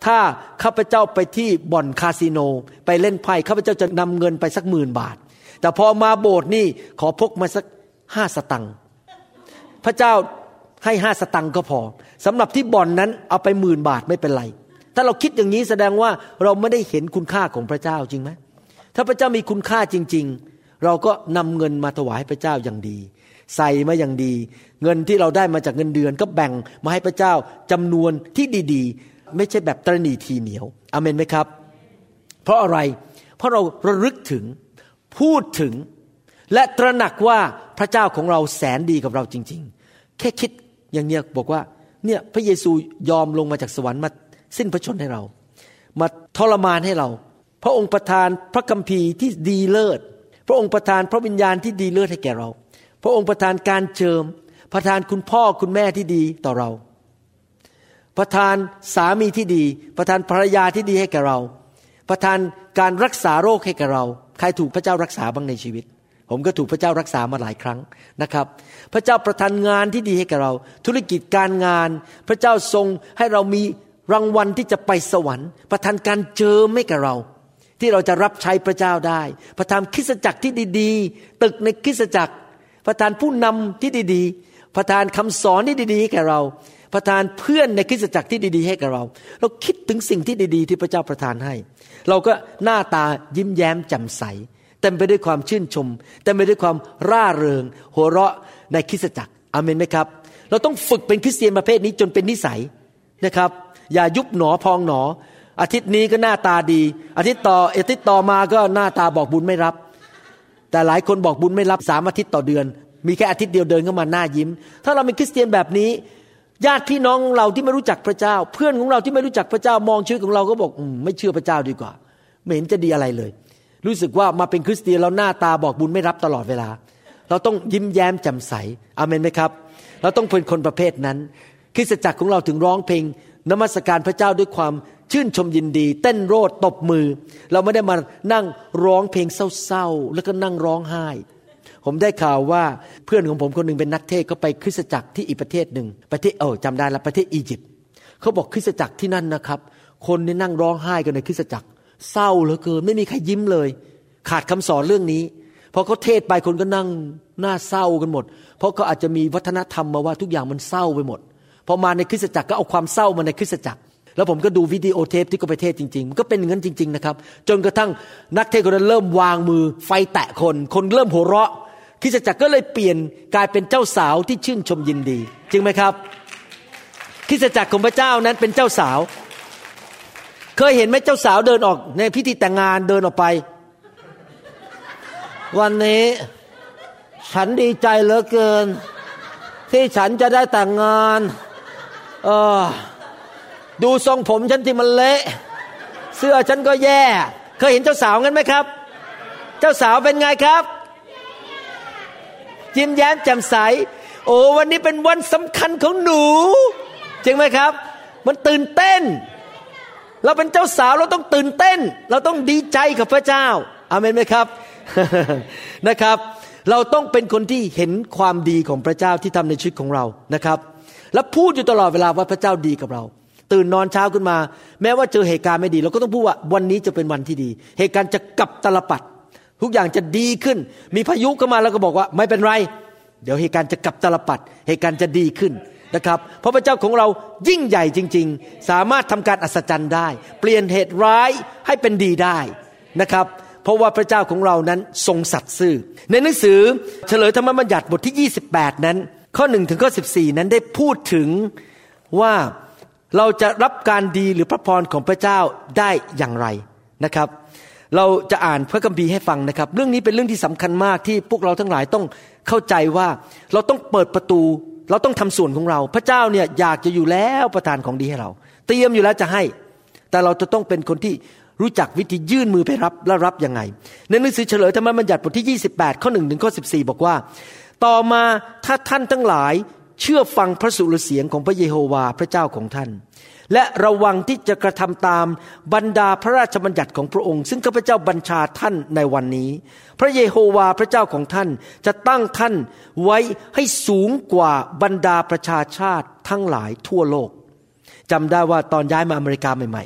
[SPEAKER 3] ถ้าข้าพเจ้าไปที่บ่อนคาสิโน ไปเล่นไพ่ข้าพเจ้าจะนำเงินไปสักหมื่นบาท แต่พอมาโบสถ์นี่ขอพกมาสักห้าสตังค์พระเจ้าให้ห้าสตังค์ก็พอสำหรับที่บ่อนนั้นเอาไปหมื่นบาทไม่เป็นไรถ้าเราคิดอย่างนี้แสดงว่าเราไม่ได้เห็นคุณค่าของพระเจ้าจริงไหม ถ้าพระเจ้ามีคุณค่าจริง ๆ เราก็นำเงินมาถวายพระเจ้าอย่างดี ใส่มาอย่างดี เงินที่เราได้มาจากเงินเดือน ก็แบ่งมาให้พระเจ้าจำนวนที่ดีๆ ไม่ใช่แบบตรณีทีเหนียวอเมนไหมครับ เพราะอะไรเพราะเราระลึกถึงพูดถึงและตระหนักว่าพระเจ้าของเราแสนดีกับเราจริง ๆ แค่คิดอย่างเนี้ยบอกว่าเนี่ยพระเยซูยอมลงมาจากสวรรค์มาสิ้นพระชนให้เรา มาทรมานให้เรา ระองค์ประทานพระคัมภีร์ที่ดีเลิศ พระองค์ประทานพระวิญญาณที่ดีเลิศให้แก่เรา พระองค์ประทานการเจิม ประทานคุณพ่อคุณแม่ที่ดีต่อเรา ประทานสามีที่ดี ประทานภรรยาที่ดีให้แก่เรา ประทานการรักษาโรคให้แก่เรา ใครถูกพระเจ้ารักษาบ้างในชีวิต ผมก็ถูกพระเจ้ารักษามาหลายครั้งนะครับ พระเจ้าประทานงานที่ดีให้แก่เรา ธุรกิจการงาน พระเจ้าทรงให้เรามีรางวัลที่จะไปสวรรค์ ประทานการเจิมให้แก่เรา ที่เราจะรับใช้พระเจ้าได้ ประทานคริสจักรที่ดีๆ ตึกในคริสจักร ประทานผู้นำที่ดีๆ ประทานคำสอนที่ดีๆให้แก่เรา ประทานเพื่อนในคริสจักรที่ดีๆ ให้กับเรา เราคิดถึงสิ่งที่ดีๆ ที่พระเจ้าประทานให้ เราก็หน้าตายิ้มแย้มแจ่มใสเต็มไปด้วยความชื่นชมเต็มไปด้วยความร่าเริง หัวเราะในคริสจักรอเมนไหมครับ เราต้องฝึกเป็นคริสเตียนประเภทนี้จนเป็นนิสัยนะครับ อย่ายุบหนอพองหนอ อาทิตย์นี้ก็หน้าตาดี อาทิตย์ต่ออาทิตย์ต่อมาก็หน้าตาบอกบุญไม่รับ แต่หลายคนบอกบุญไม่รับสามอาทิตย์ต่อเดือน มีแค่อาทิตย์เดียวเดินเข้ามาหน้ายิ้ม ถ้าเราเป็นคริสเตียนแบบนี้ ญาติพี่น้องเราที่ไม่รู้จักพระเจ้า เพื่อนของเราที่ไม่รู้จักพระเจ้ามองชีวิตของเราก็บอกอไม่เชื่อพระเจ้าดีกว่า ไม่เห็นจะดีอะไรเลย รู้สึกว่ามาเป็นคริสเตียนเราหน้าตาบอกบุญไม่รับตลอดเวลา เราต้องยิ้มแย้มแจ่มใสอเมนไหมครับ เราต้องเป็นคนประเภทนั้นคริสตจักรของเราถึงร้องเพลงนมัสการพระเจ้าด้วยความ ชื่นชมยินดี เต้นโรดตบมือ เราไม่ได้มานั่งร้องเพลงเศร้าๆ แล้วก็นั่งร้องไห้ ผมได้ข่าวว่าเพื่อนของผมคนหนึ่งเป็นนักเทศก็ไปคริสตจักรที่อีกประเทศหนึ่งประเทศเออจำได้ละประเทศอียิปต์เขาบอกคริสตจักรที่นั่นนะครับ คนนี่นั่งร้องไห้กันในคริสตจักร เศร้าเหลือเกินไม่มีใครยิ้มเลย ขาดคำสอนเรื่องนี้พอเขาเทศไปคนก็นั่งหน้าเศร้ากันหมด เพราะเขาอาจจะมีวัฒนธรรมมาว่าทุกอย่างมันเศร้าไปหมดพอมาในคริสตจักรก็เอาความเศร้ามาในคริสตจักร แล้วผมก็ดูวิดีโอเทปที่เขาไปเทศจริงๆ มันก็เป็นอย่างนั้นจริง ๆ นะครับ จนกระทั่งนักเทศคนนั้นเริ่มวางมือ ไฟแตะคน คนเริ่มหัวเราะคริสตจักรก็เลยเปลี่ยนกลายเป็นเจ้าสาวที่ชื่นชมยินดี จริงไหมครับคริสตจักรของพระเจ้านั้นเป็นเจ้าสาว เคยเห็นไหมเจ้าสาวเดินออก ในพิธีแต่งงานเดินออกไป วันนี้ ฉันดีใจเหลือเกิน ที่ฉันจะได้แต่งงาน เออ ดูทรงผมฉันที่มันเละ เสื้อฉันก็แย่ เคยเห็นเจ้าสาวงั้นไหมครับ เจ้าสาวเป็นไงครับ ยิ้มแย้มแจ่มใส โอ้วันนี้เป็นวันสำคัญของหนู จริงไหมครับ มันตื่นเต้น เราเป็นเจ้าสาวเราต้องตื่นเต้น เราต้องดีใจกับพระเจ้าอาเมนไหมครับนะครับเราต้องเป็นคนที่เห็นความดีของพระเจ้าที่ทำในชีวิตของเรานะครับ และพูดอยู่ตลอดเวลาว่าพระเจ้าดีกับเรา ตื่นนอนเช้าขึ้นมา แม้ว่าเจอเหตุการณ์ไม่ดี เราก็ต้องพูดว่าวันนี้จะเป็นวันที่ดี เหตุการณ์จะกลับตลปัด ทุกอย่างจะดีขึ้น มีพายุเข้ามาแล้วก็บอกว่าไม่เป็นไร เดี๋ยวเหตุการณ์จะกลับตลปัด เหตุการณ์จะดีขึ้นนะครับเพราะพระเจ้าของเรายิ่งใหญ่จริง ๆ สามารถทำการอัศจรรย์ได้ เปลี่ยนเหตุร้ายให้เป็นดีได้นะครับ เพราะว่าพระเจ้าของเรานั้นทรงสัตย์ซื่อ ในหนังสือเฉลยธรรมบัญญัติบทที่ 28 นั้น ข้อ1ถึงข้อ14 นั้นได้พูดถึงว่า เราจะรับการดีหรือพระพรของพระเจ้าได้อย่างไรนะครับ เราจะอ่านพระคัมภีร์ให้ฟังนะครับ เรื่องนี้เป็นเรื่องที่สำคัญมากที่พวกเราทั้งหลายต้องเข้าใจว่าเราต้องเปิดประตู เราต้องทำส่วนของเรา พระเจ้าเนี่ยอยากจะอยู่แล้วประทานของดีให้เรา เตรียมอยู่แล้วจะให้ แต่เราจะต้องเป็นคนที่รู้จักวิธียื่นมือไปรับและรับยังไง ในหนังสือเฉลยธรรมบัญญัติบทที่ 28 ข้อ1ถึงข้อ 14 บอกว่า ต่อมาถ้าท่านทั้งหลาย เชื่อฟังพระสุรเสียงของพระเยโฮวาพระเจ้าของท่าน และระวังที่จะกระทำตามบรรดาพระราชบัญญัติของพระองค์ ซึ่งข้าพเจ้าบัญชาท่านในวันนี้ พระเยโฮวาพระเจ้าของท่านจะตั้งท่านไว้ให้สูงกว่าบรรดาประชาชาติทั้งหลายทั่วโลกจำได้ว่าตอนย้ายมาอเมริกาใหม่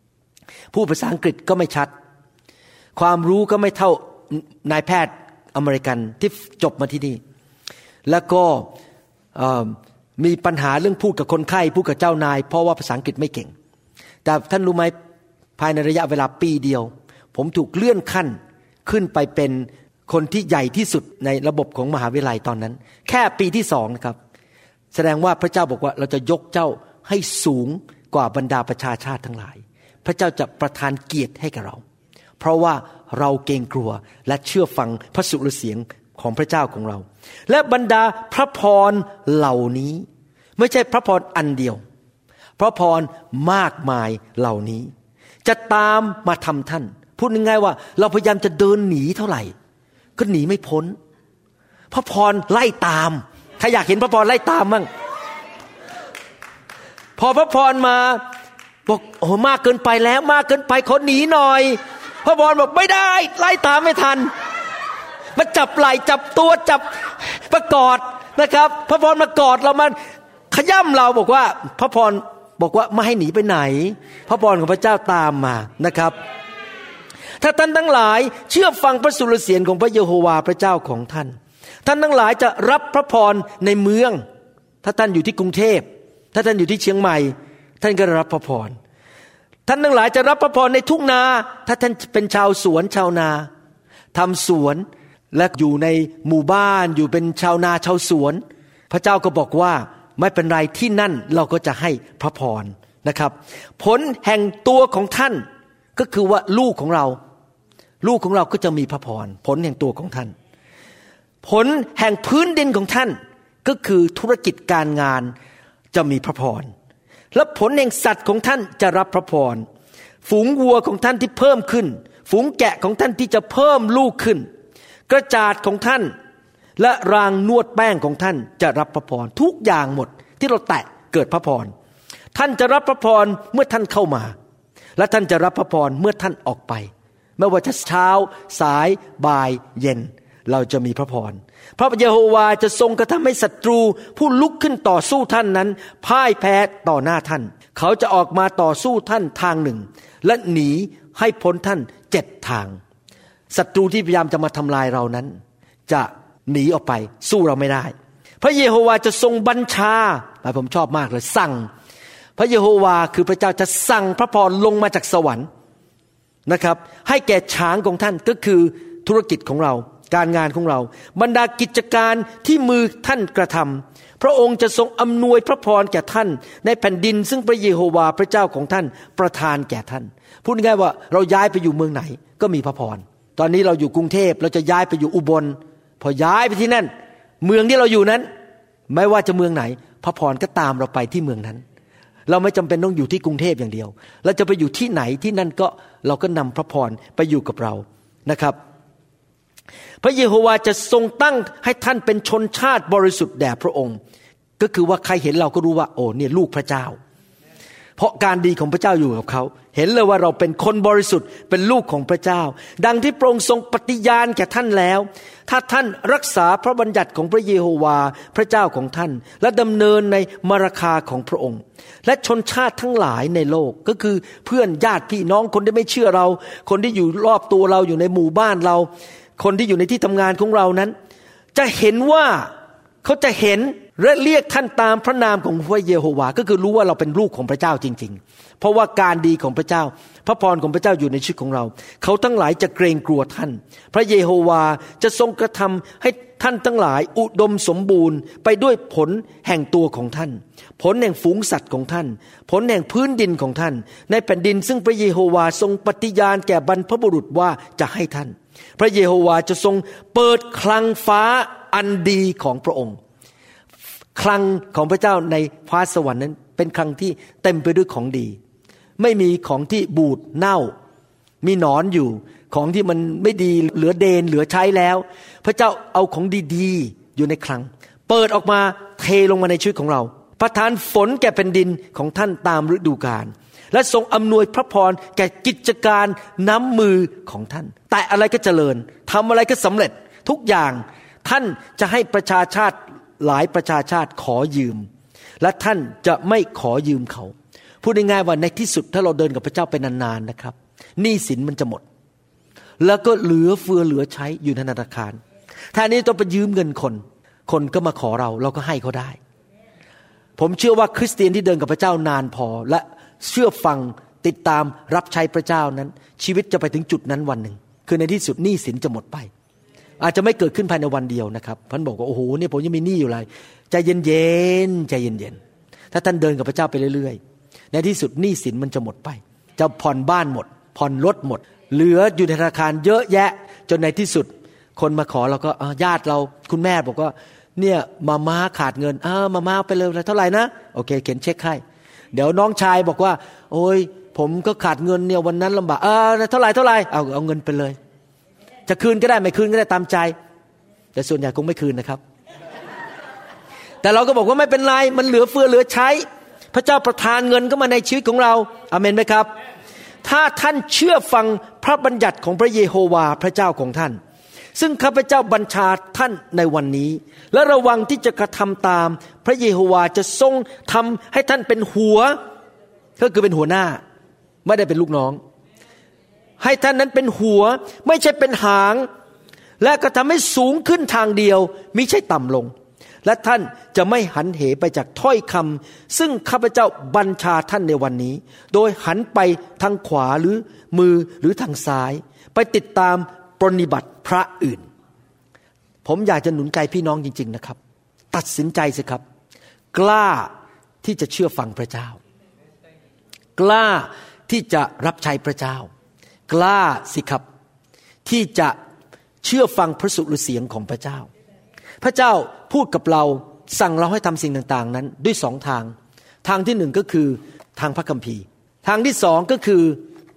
[SPEAKER 3] ๆ ผู้ภาษาอังกฤษก็ไม่ชัด ความรู้ก็ไม่เท่านายแพทย์อเมริกันที่จบมาที่นี่แล้วก็ มีปัญหาเรื่องพูดกับคนไข้พูดกับเจ้านาย เพราะว่าภาษาอังกฤษไม่เก่ง แต่ท่านรู้ไหมภายในระยะเวลาปีเดียว ผมถูกเลื่อนขั้นขึ้นไปเป็นคนที่ใหญ่ที่สุดในระบบของมหาวิทยาลัยตอนนั้น แค่ปีที่สองนะครับ แสดงว่าพระเจ้าบอกว่าเราจะยกเจ้าให้สูงกว่าบรรดาประชาชาติทั้งหลาย พระเจ้าจะประทานเกียรติให้กับเรา เพราะว่าเราเกรงกลัวและเชื่อฟังพระสุรเสียง ของพระเจ้าของเรา และบรรดาพระพรเหล่านี้ ไม่ใช่พระพรอันเดียว พระพรมากมายเหล่านี้ จะตามมาทำท่าน พูดง่ายๆว่า เราพยายามจะเดินหนีเท่าไหร่ ก็หนีไม่พ้น พระพรไล่ตามใครอยากเห็นพระพรไล่ตามมั่งพอพระพรมาบอกโอ้มากเกินไปแล้วมากเกินไปขอหนีหน่อย พระพรบอกไม่ได้ ไล่ตามไม่ทัน มาจับไหล่จับตัวจับประกอดนะครับ พระพรมากอดเรามาขย่ำเราบอกว่า พระพรบอกว่าไม่ให้หนีไปไหน พระพรของพระเจ้าตามมานะครับ ถ้าท่านทั้งหลายเชื่อฟังพระสุรเสียงของพระเยโฮวาพระเจ้าของท่าน ท่านทั้งหลายจะรับพระพรในเมือง ถ้าท่านอยู่ที่กรุงเทพ ถ้าท่านอยู่ที่เชียงใหม่ ท่านก็รับพระพรท่านทั้งหลายจะรับพระพรในทุ่งนา ถ้าท่านเป็นชาวสวนชาวนาทำสวน และอยู่ในหมู่บ้านอยู่เป็นชาวนาชาวสวน พระเจ้าก็บอกว่าไม่เป็นไรที่นั่นเราก็จะให้พระพรนะครับ ผลแห่งตัวของท่านก็คือว่าลูกของเรา ลูกของเราก็จะมีพระพรผลแห่งตัวของท่าน ผลแห่งพื้นดินของท่านก็คือธุรกิจการงานจะมีพระพรและผลแห่งสัตว์ของท่านจะรับพระพรฝูงวัวของท่านที่เพิ่มขึ้น ฝูงแกะของท่านที่จะเพิ่มลูกขึ้น กระจาดของท่าน และรางนวดแป้งของท่านจะรับพระพรทุกอย่างหมดที่เราแตะเกิดพระพรท่านจะรับพระพรเมื่อท่านเข้ามา และท่านจะรับพระพรเมื่อท่านออกไป ไม่ว่าจะเช้า สาย บ่าย เย็น เราจะมีพระพรพระเยโฮวาจะทรงกระทำให้ศัตรูผู้ลุกขึ้นต่อสู้ท่านนั้น พ่ายแพ้ต่อหน้าท่าน เขาจะออกมาต่อสู้ท่านทางหนึ่ง และหนีให้พ้นท่านเจ็ดทาง ศัตรูที่พยายามจะมาทำลายเรานั้น จะหนีออกไปสู้เราไม่ได้ พระเยโฮวาจะทรงบัญชาผมชอบมากเลยสั่ง พระเยโฮวาคือพระเจ้าจะสั่งพระพรลงมาจากสวรรค์นะครับ ให้แก่ช้างของท่านก็คือธุรกิจของเรา การงานของเรา บรรดากิจการที่มือท่านกระทำพระองค์จะทรงอำนวยพระพรแก่ท่าน ในแผ่นดิน ซึ่งพระเยโฮวาพระเจ้าของท่านประทานแก่ท่าน พูดง่ายว่าเราย้ายไปอยู่เมืองไหนก็มีพระพร ตอนนี้เราอยู่กรุงเทพเราจะย้ายไปอยู่อุบล พอย้ายไปที่นั่น เมืองที่เราอยู่นั้น ไม่ว่าจะเมืองไหน พระพรก็ตามเราไปที่เมืองนั้น เราไม่จำเป็นต้องอยู่ที่กรุงเทพอย่างเดียว เราจะไปอยู่ที่ไหนที่นั่นก็เราก็นำพระพรไปอยู่กับเรานะครับ พระเยโฮวาจะทรงตั้งให้ท่านเป็นชนชาติบริสุทธิ์แด่พระองค์ ก็คือว่าใครเห็นเราก็รู้ว่า โอ้เนี่ยลูกพระเจ้า เพราะการดีของพระเจ้าอยู่กับเขา เห็นเลยว่าเราเป็นคนบริสุทธิ์เป็นลูกของพระเจ้า ดังที่พระองค์ทรงปฏิญาณแก่ท่านแล้ว ถ้าท่านรักษาพระบัญญัติของพระเยโฮวาพระเจ้าของท่าน และดำเนินในมรคาของพระองค์ และชนชาติทั้งหลายในโลกก็คือเพื่อนญาติพี่น้องคนที่ไม่เชื่อเรา คนที่อยู่รอบตัวเราอยู่ในหมู่บ้านเรา คนที่อยู่ในที่ทำงานของเรานั้น จะเห็นว่าเขาจะเห็น และเรียกท่านตามพระนามของพระเยโฮวา ก็คือรู้ว่าเราเป็นลูกของพระเจ้าจริง ๆ เพราะว่าการดีของพระเจ้า พระพรของพระเจ้าอยู่ในชีวิตของเรา เขาทั้งหลายจะเกรงกลัวท่าน พระเยโฮวาจะทรงกระทำให้ท่านทั้งหลายอุดมสมบูรณ์ ไปด้วยผลแห่งตัวของท่าน ผลแห่งฝูงสัตว์ของท่าน ผลแห่งพื้นดินของท่าน ในแผ่นดินซึ่งพระเยโฮวาทรงปฏิญาณแก่บรรพบุรุษว่าจะให้ท่าน พระเยโฮวาจะทรงเปิดคลังฟ้าอันดีของพระองค์ คลังของพระเจ้าในฟ้าสวรรค์นั้น เป็นคลังที่เต็มไปด้วยของดี ไม่มีของที่บูดเน่า มีหนอนอยู่ ของที่มันไม่ดีเหลือเดนเหลือใช้แล้ว พระเจ้าเอาของดีๆ อยู่ในคลัง เปิดออกมาเทลงมาในชีวิตของเราประทานฝนแก่เป็นดินของท่านตามฤดูกาลและทรงอำนวยพระพรแก่กิจการน้ำมือของท่าน แต่อะไรก็เจริญทำอะไรก็สำเร็จทุกอย่างท่านจะให้ประชาชาติ หลายประชาชาติขอยืม และท่านจะไม่ขอยืมเขา พูดง่ายๆว่าในที่สุดถ้าเราเดินกับพระเจ้าไปนานๆนะครับหนี้สินมันจะหมด แล้วก็เหลือเฟือเหลือใช้อยู่ในธนาคารถ้านี้ต้องไปยืมเงินคน คนก็มาขอเราเราก็ให้เขาได้ ผมเชื่อว่าคริสเตียนที่เดินกับพระเจ้านานพอและเชื่อฟังติดตามรับใช้พระเจ้านั้น ชีวิตจะไปถึงจุดนั้นวันหนึ่ง คือในที่สุดหนี้สินจะหมดไป อาจจะไม่เกิดขึ้นภายในวันเดียวนะครับท่านบอกว่าโอ้โหเนี่ยผมยังมีหนี้อยู่เลยใจเย็นๆใจเย็นๆถ้าท่านเดินกับพระเจ้าไปเรื่อยๆ ในที่สุดหนี้สินมันจะหมดไป จะผ่อนบ้านหมด ผ่อนรถหมด เหลืออยู่ในธนาคารเยอะแยะ จนในที่สุด คนมาขอเราก็ญาติเราคุณแม่บอกว่าเนี่ยมาม่าขาดเงินอ้ามาม่าไปเลยเท่าไหร่นะโอเค เขียนเช็คให้เดี๋ยวน้องชายบอกว่า โอ้ยผมก็ขาดเงินเนี่ยวันนั้นลำบากเออเท่าไหร่เท่าไหร่เอาเอาเงินไปเลย จะคืนก็ได้ไม่คืนก็ได้ตามใจ แต่ส่วนใหญ่คงไม่คืนนะครับ แต่เราก็บอกว่าไม่เป็นไร มันเหลือเฟือเหลือใช้ พระเจ้าประทานเงินก็มาในชีวิตของเราอาเมนไหมครับ ถ้าท่านเชื่อฟังพระบัญญัติของพระเยโฮวาพระเจ้าของท่าน ซึ่งข้าพเจ้าบัญชาท่านในวันนี้ และระวังที่จะกระทำตาม พระเยโฮวาจะทรงทำให้ท่านเป็นหัว ก็คือเป็นหัวหน้า ไม่ได้เป็นลูกน้อง ให้ท่านนั้นเป็นหัว ไม่ใช่เป็นหาง และก็ทำให้สูงขึ้นทางเดียวมิใช่ต่ำลง และท่านจะไม่หันเหไปจากถ้อยคำซึ่งข้าพเจ้าบัญชาท่านในวันนี้ โดยหันไปทางขวาหรือมือหรือทางซ้าย ไปติดตามปรนิบัติพระอื่น ผมอยากจะหนุนใจพี่น้องจริง ๆนะครับ ตัดสินใจสิครับ กล้าที่จะเชื่อฟังพระเจ้า กล้าที่จะรับใช้พระเจ้า กล้าสิครับ ที่จะเชื่อฟังพระสุรเสียงของพระเจ้า พระเจ้าพูดกับเราสั่งเราให้ทำสิ่งต่างๆ นั้นด้วยสองทาง ทางที่หนึ่งก็คือทางพระคัมภีร์ ทางที่สองก็คือ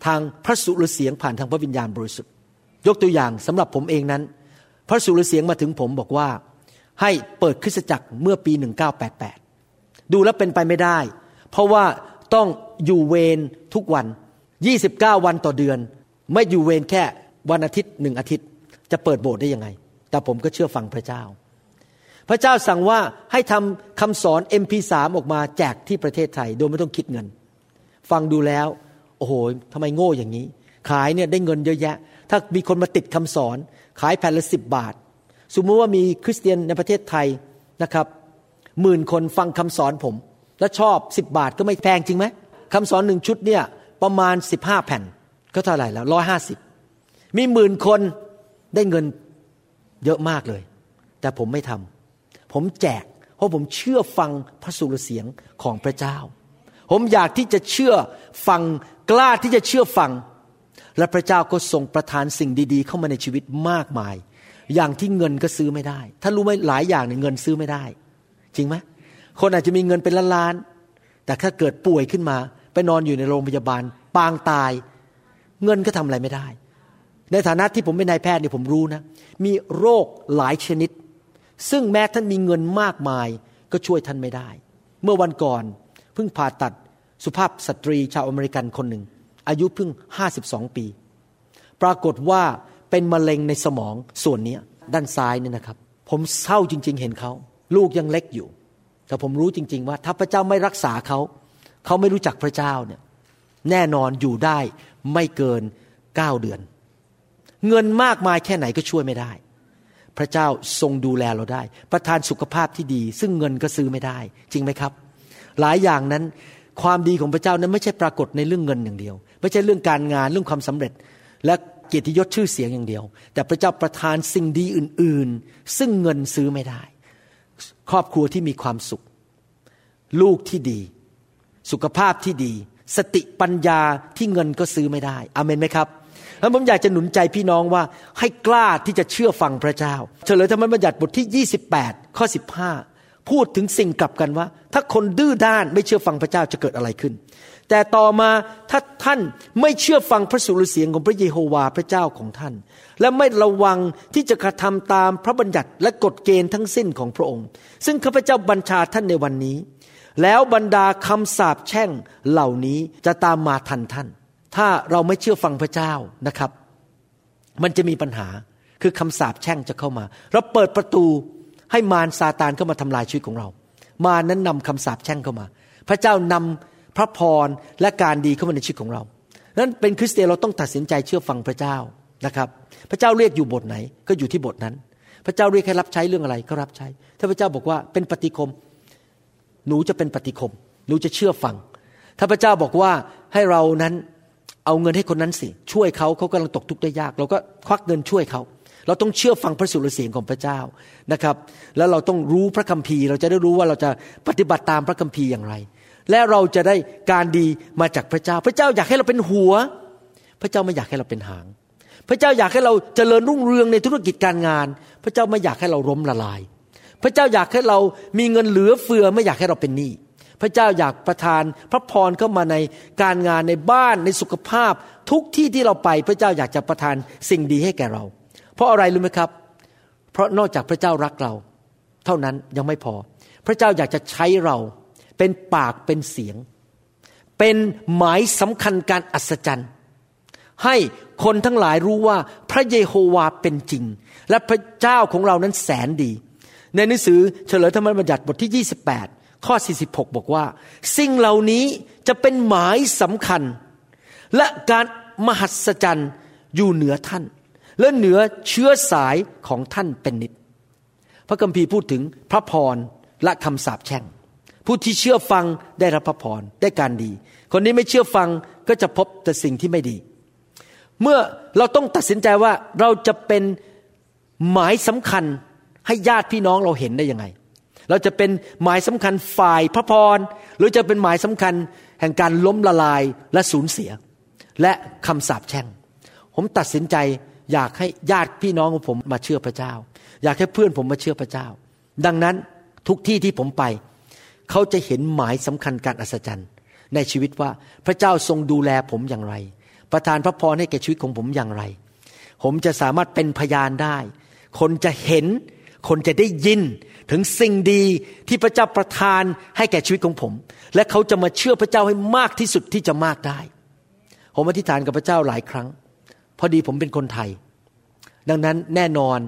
[SPEAKER 3] ทางพระสุรเสียงผ่านทางพระวิญญาณบริสุทธิ์ ยกตัวอย่างสำหรับผมเองนั้น พระสุรเสียงมาถึงผมบอกว่าให้เปิดคริสตจักรเมื่อปี 1988 ดูแล้วเป็นไปไม่ได้ เพราะว่าต้องอยู่เวรทุกวัน 29 วันต่อเดือน ไม่อยู่เวรแค่วันอาทิตย์หนึ่งอาทิตย์ จะเปิดโบสถ์ได้ยังไง แต่ผมก็เชื่อฟังพระเจ้า พระเจ้าสั่งว่าให้ทำคำสอน MP3 ออกมาแจกที่ประเทศไทย โดยไม่ต้องคิดเงิน ฟังดูแล้ว โอ้โหทำไมโง่อย่างนี้ ขายเนี่ยได้เงินเยอะแยะ ถ้ามีคนมาติดคำสอน ขายแผ่นละสิบบาท สมมติว่ามีคริสเตียนในประเทศไทยนะครับหมื่นคนฟังคำสอนผม แล้วชอบสิบบาทก็ไม่แพงจริงไหมคำสอนหนึ่งชุดเนี่ยประมาณสิบห้าแผ่น ก็เท่าไหร่แล้วร้อยห้าสิบมีหมื่นคนได้เงินเยอะมากเลย แต่ผมไม่ทำผมแจก เพราะผมเชื่อฟังพระสุรเสียงของพระเจ้า ผมอยากที่จะเชื่อฟังกล้าที่จะเชื่อฟัง และพระเจ้าก็ทรงประทานสิ่งดีๆ เข้ามาในชีวิตมากมาย อย่างที่เงินก็ซื้อไม่ได้ถ้ารู้ไหมหลายอย่างเนี่ยเงินซื้อไม่ได้ จริงไหมคนอาจจะมีเงินเป็นล้านๆแต่ถ้าเกิดป่วยขึ้นมา ไปนอนอยู่ในโรงพยาบาล ปางตาย เงินก็ทำอะไรไม่ได้ ในฐานะที่ผมเป็นนายแพทย์เนี่ยผมรู้นะ มีโรคหลายชนิด ซึ่งแม้ท่านมีเงินมากมายก็ช่วยท่านไม่ได้ เมื่อวันก่อนเพิ่งผ่าตัดสุภาพสตรีชาวอเมริกันคนหนึ่ง อายุเพิ่ง 52 ปี ปรากฏว่าเป็นมะเร็งในสมองส่วนนี้ด้านซ้ายเนี่ยนะครับ ผมเศร้าจริง ๆ เห็นเขา ลูกยังเล็กอยู่ แต่ผมรู้จริง ๆ ว่าถ้าพระเจ้าไม่รักษาเขา เขาไม่รู้จักพระเจ้าเนี่ยแน่นอนอยู่ได้ ไม่เกินเก้าเดือน เงินมากมายแค่ไหนก็ช่วยไม่ได้ พระเจ้าทรงดูแลเราได้ ประทานสุขภาพที่ดี ซึ่งเงินก็ซื้อไม่ได้ จริงไหมครับ หลายอย่างนั้นความดีของพระเจ้านั้นไม่ใช่ปรากฏในเรื่องเงินอย่างเดียว ไม่ใช่เรื่องการงานเรื่องความสำเร็จ และเกียรติยศชื่อเสียงอย่างเดียว แต่พระเจ้าประทานสิ่งดีอื่น ๆ ซึ่งเงินซื้อไม่ได้ ครอบครัวที่มีความสุข ลูกที่ดี สุขภาพที่ดี สติปัญญาที่เงินก็ซื้อไม่ได้อเมนไหมครับแล้วผมอยากจะหนุนใจพี่น้องว่าให้กล้าที่จะเชื่อฟังพระเจ้า เฉลยธรรมบัญญัติบทที่ 28 ข้อ 15 พูดถึงสิ่งกลับกันว่า ถ้าคนดื้อด้านไม่เชื่อฟังพระเจ้าจะเกิดอะไรขึ้น แต่ต่อมาถ้าท่านไม่เชื่อฟังพระสุรเสียงของพระเยโฮวาพระเจ้าของท่าน และไม่ระวังที่จะกระทำตามพระบัญญัติและกฎเกณฑ์ทั้งสิ้นของพระองค์ ซึ่งข้าพเจ้าบัญชาท่านในวันนี้ แล้วบรรดาคำสาปแช่งเหล่านี้จะตามมาทันท่าน ถ้าเราไม่เชื่อฟังพระเจ้านะครับ มันจะมีปัญหาคือคำสาปแช่งจะเข้ามา เราเปิดประตูให้มารซาตานเข้ามาทำลายชีวิตของเรา มานั้นนำคำสาปแช่งเข้ามา พระเจ้านำพระพรและการดีเข้ามาในชีวิตของเรานั้นเป็นคริสเตียนเราต้องตัดสินใจเชื่อฟังพระเจ้านะครับ พระเจ้าเรียกอยู่บทไหนก็อยู่ที่บทนั้น พระเจ้าเรียกให้รับใช้เรื่องอะไรก็รับใช้ ถ้าพระเจ้าบอกว่าเป็นปฏิคม หนูจะเป็นปฏิคม หนูจะเชื่อฟัง ถ้าพระเจ้าบอกว่าให้เรานั้นเอาเงินให้คนนั้นสิ ช่วยเขาเขากำลังตกทุกข์ได้ยาก เราก็ควักเงินช่วยเขา เราต้องเชื่อฟังพระสุรเสียงของพระเจ้านะครับ แล้วเราต้องรู้พระคัมภีร์ เราจะได้รู้ว่าเราจะปฏิบัติตามพระคัมภีร์อย่างไร และเราจะได้การดีมาจากพระเจ้า พระเจ้าอยากให้เราเป็นหัว พระเจ้าไม่อยากให้เราเป็นหาง พระเจ้าอยากให้เราเจริญรุ่งเรืองในธุรกิจการงาน พระเจ้าไม่อยากให้เราล้มละลาย พระเจ้าอยากให้เรามีเงินเหลือเฟือไม่อยากให้เราเป็นหนี้พระเจ้าอยากประทานพระพรเข้ามาในการงานในบ้านในสุขภาพ ทุกที่ที่เราไปพระเจ้าอยากจะประทานสิ่งดีให้แก่เรา เพราะอะไรรู้ไหมครับ เพราะนอกจากพระเจ้ารักเรา เท่านั้นยังไม่พอ พระเจ้าอยากจะใช้เราเป็นปากเป็นเสียง เป็นหมายสำคัญการอัศจรรย์ ให้คนทั้งหลายรู้ว่าพระเยโฮวาเป็นจริง และพระเจ้าของเรานั้นแสนดี ในหนังสือเฉลยธรรมบัญญัติบทที่ 28 ข้อ 46 บอกว่า สิ่งเหล่านี้จะเป็นหมายสำคัญ และการมหัศจรรย์อยู่เหนือท่าน และเหนือเชื้อสายของท่านเป็นนิด พระคัมภีร์พูดถึงพระพรและคำสาปแช่ง ผู้ที่เชื่อฟังได้รับพระพรได้การดี คนนี้ไม่เชื่อฟังก็จะพบแต่สิ่งที่ไม่ดี เมื่อเราต้องตัดสินใจว่าเราจะเป็นหมายสำคัญ ให้ญาติพี่น้องเราเห็นได้ยังไง เราจะเป็นหมายสำคัญฝ่ายพระพร หรือจะเป็นหมายสำคัญแห่งการล้มละลายและสูญเสีย และคำสาปแช่ง ผมตัดสินใจอยากให้ญาติพี่น้องของผมมาเชื่อพระเจ้า อยากให้เพื่อนผมมาเชื่อพระเจ้า ดังนั้นทุกที่ที่ผมไป เขาจะเห็นหมายสำคัญการอัศจรรย์ ในชีวิตว่าพระเจ้าทรงดูแลผมอย่างไร ประทานพระพรให้แก่ชีวิตของผมอย่างไร ผมจะสามารถเป็นพยานได้ คนจะเห็น คนจะได้ยินถึงสิ่งดีที่พระเจ้าประทานให้แก่ชีวิตของผม และเขาจะมาเชื่อพระเจ้าให้มากที่สุดที่จะมากได้ ผมอธิษฐานกับพระเจ้าหลายครั้ง พอดีผมเป็นคนไทย ดังนั้นแน่นอน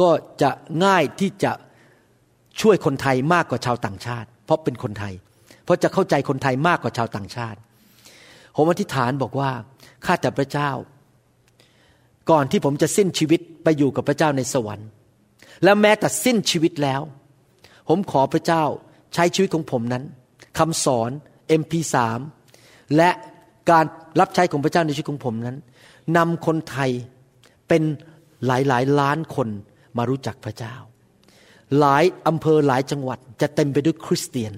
[SPEAKER 3] ก็จะง่ายที่จะช่วยคนไทยมากกว่าชาวต่างชาติ เพราะเป็นคนไทย เพราะจะเข้าใจคนไทยมากกว่าชาวต่างชาติ ผมอธิษฐานบอกว่าข้าแต่พระเจ้า ก่อนที่ผมจะสิ้นชีวิตไปอยู่กับพระเจ้าในสวรรค์ และแม้แต่สิ้นชีวิตแล้ว ผมขอพระเจ้าใช้ชีวิตของผมนั้นคำสอน MP3 และการรับใช้ของพระเจ้าในชีวิตของผมนั้นนำคนไทยเป็นหลายหลายล้านคนมารู้จักพระเจ้า หลายอำเภอหลายจังหวัดจะเต็มไปด้วยคริสเตียน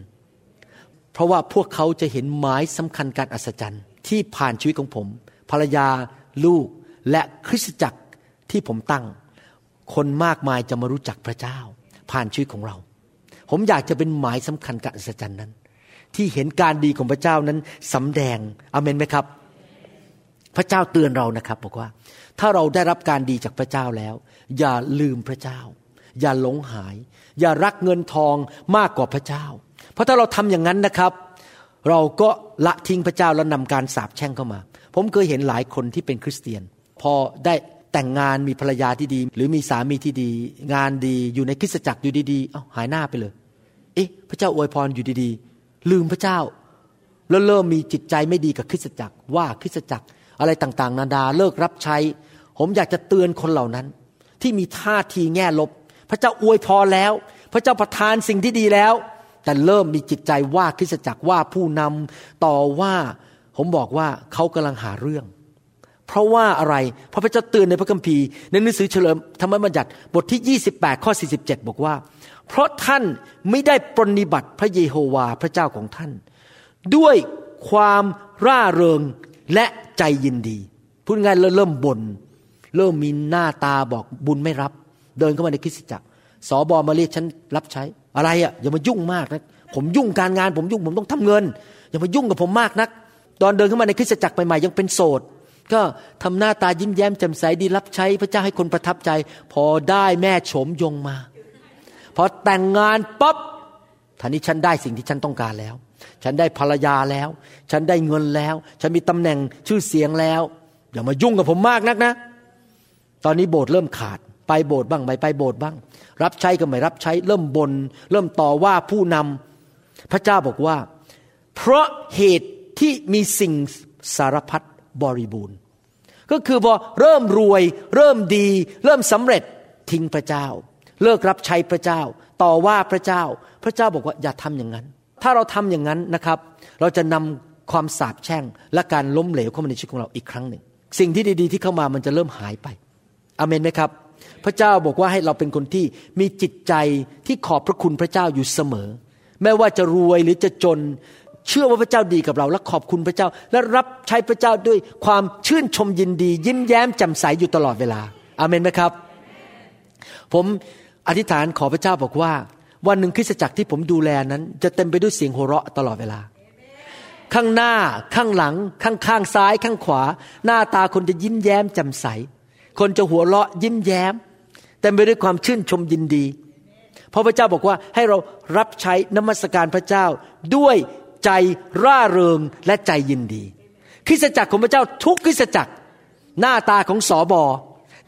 [SPEAKER 3] เพราะว่าพวกเขาจะเห็นหมายสำคัญการอัศจรรย์ ที่ผ่านชีวิตของผม ภรรยาลูกและคริสตจักรที่ผมตั้ง คนมากมายจะมารู้จักพระเจ้า ผ่านชีวิตของเรา ผมอยากจะเป็นหมายสำคัญการอัศจรรย์นั้น ที่เห็นการดีของพระเจ้านั้นสำแดงอเมนไหมครับ พระเจ้าเตือนเรานะครับ บอกว่า ถ้าเราได้รับการดีจากพระเจ้าแล้ว อย่าลืมพระเจ้า อย่าหลงหาย อย่ารักเงินทองมากกว่าพระเจ้า เพราะถ้าเราทำอย่างนั้นนะครับ เราก็ละทิ้งพระเจ้าแล้วนำการสาปแช่งเข้ามา ผมเคยเห็นหลายคนที่เป็นคริสเตียน พอได้ แต่งงานมีภรรยาที่ดี หรือมีสามีที่ดี งานดีอยู่ในคริสตจักรอยู่ดีๆเอาหายหน้าไปเลย เอ๊ะ พระเจ้าอวยพรอยู่ดีๆ ลืมพระเจ้า แล้วเริ่มมีจิตใจไม่ดีกับคริสตจักร ว่าคริสตจักรอะไรต่างๆ นานาเลิกรับใช้ ผมอยากจะเตือนคนเหล่านั้น ที่มีท่าทีแง่ลบ พระเจ้าอวยพรแล้ว พระเจ้าประทานสิ่งที่ดีแล้ว แต่เริ่มมีจิตใจว่าคริสตจักรว่าผู้นำต่อว่า ผมบอกว่าเขากำลังหาเรื่อง ราะว่าอะไรเพราะพระเจ้าเตือนในพระคัมภีร์ในหนังสือเฉลิมธรรมบัญญัติบทที่ 28 ข้อ 47 บอกว่า เพราะท่านไม่ได้ปรนนิบัติพระเยโฮวาพระเจ้าของท่าน ด้วยความร่าเริงและใจยินดี พูดง่ายเริ่มบน่นเริ่มมีหน้าตาบอกบุญไม่รับ เดินเข้ามาในคริสตจักรสอบอมาเรียกฉันรับใช้ อะไรอะ่ะอย่ามายุ่งมากนะผมยุ่งการงานผมยุ่งผมต้องทำเงิน อย่ามายุ่งกับผมมากนัก ตอนเดินเข้ามาในคริสตจักรใหม่ๆยังเป็นโสด ก็ทำหน้าตายิ้มแย้มแจ่มใสดีรับใช้พระเจ้าให้คนประทับใจ พอได้แม่โฉมยงมา พอแต่งงานปั๊บท่านี้ฉันได้สิ่งที่ฉันต้องการแล้ว ฉันได้ภรรยาแล้ว ฉันได้เงินแล้ว ฉันมีตำแหน่งชื่อเสียงแล้ว อย่ามายุ่งกับผมมากนักนะ ตอนนี้โบสถ์เริ่มขาด ไปโบสถ์บ้างไม่ไปโบสถ์บ้าง รับใช้ก็ไม่รับใช้ เริ่มบนเริ่มต่อว่าผู้นำพระเจ้าบอกว่า เพราะเหตุที่มีสิ่งสารพัด บริบูรณ์ ก็คือพอเริ่มรวย เริ่มดี เริ่มสำเร็จทิ้งพระเจ้า เลิกรับใช้พระเจ้า ต่อว่าพระเจ้า พระเจ้าบอกว่าอย่าทำอย่างนั้น ถ้าเราทำอย่างนั้นนะครับ เราจะนำความสาปแช่ง และการล้มเหลวเข้ามาในชีวิตของเราอีกครั้งหนึ่ง สิ่งที่ดีๆ ที่เข้ามามันจะเริ่มหายไปอเมนไหมครับ พระเจ้าบอกว่าให้เราเป็นคนที่มีจิตใจที่ขอบพระคุณพระเจ้าอยู่เสมอ แม้ว่าจะรวยหรือจะจน เชื่อว่าพระเจ้าดีกับเราและขอบคุณพระเจ้า และรับใช้พระเจ้าด้วยความชื่นชมยินดี ยิ้มแย้มแจ่มใสอยู่ตลอดเวลาอาเมนไหมครับ ผมอธิษฐานขอพระเจ้าบอกว่า วันหนึ่งคริสตจักรที่ผมดูแลนั้น จะเต็มไปด้วยเสียงโห่เราะตลอดเวลา ข้างหน้าข้างหลัง ข้างข้างซ้าย ข้างขวา หน้าตาคนจะยิ้มแย้มแจ่มใส คนจะหัวเราะยิ้มแย้มเต็มไปด้วยความชื่นชมยินดี เพราะพระเจ้าบอกว่าให้เรารับใช้นมัสการพระเจ้าด้วย ใจร่าเริงและใจยินดี คริสตจักรของพระเจ้าทุกคริสตจักร หน้าตาของสอบอ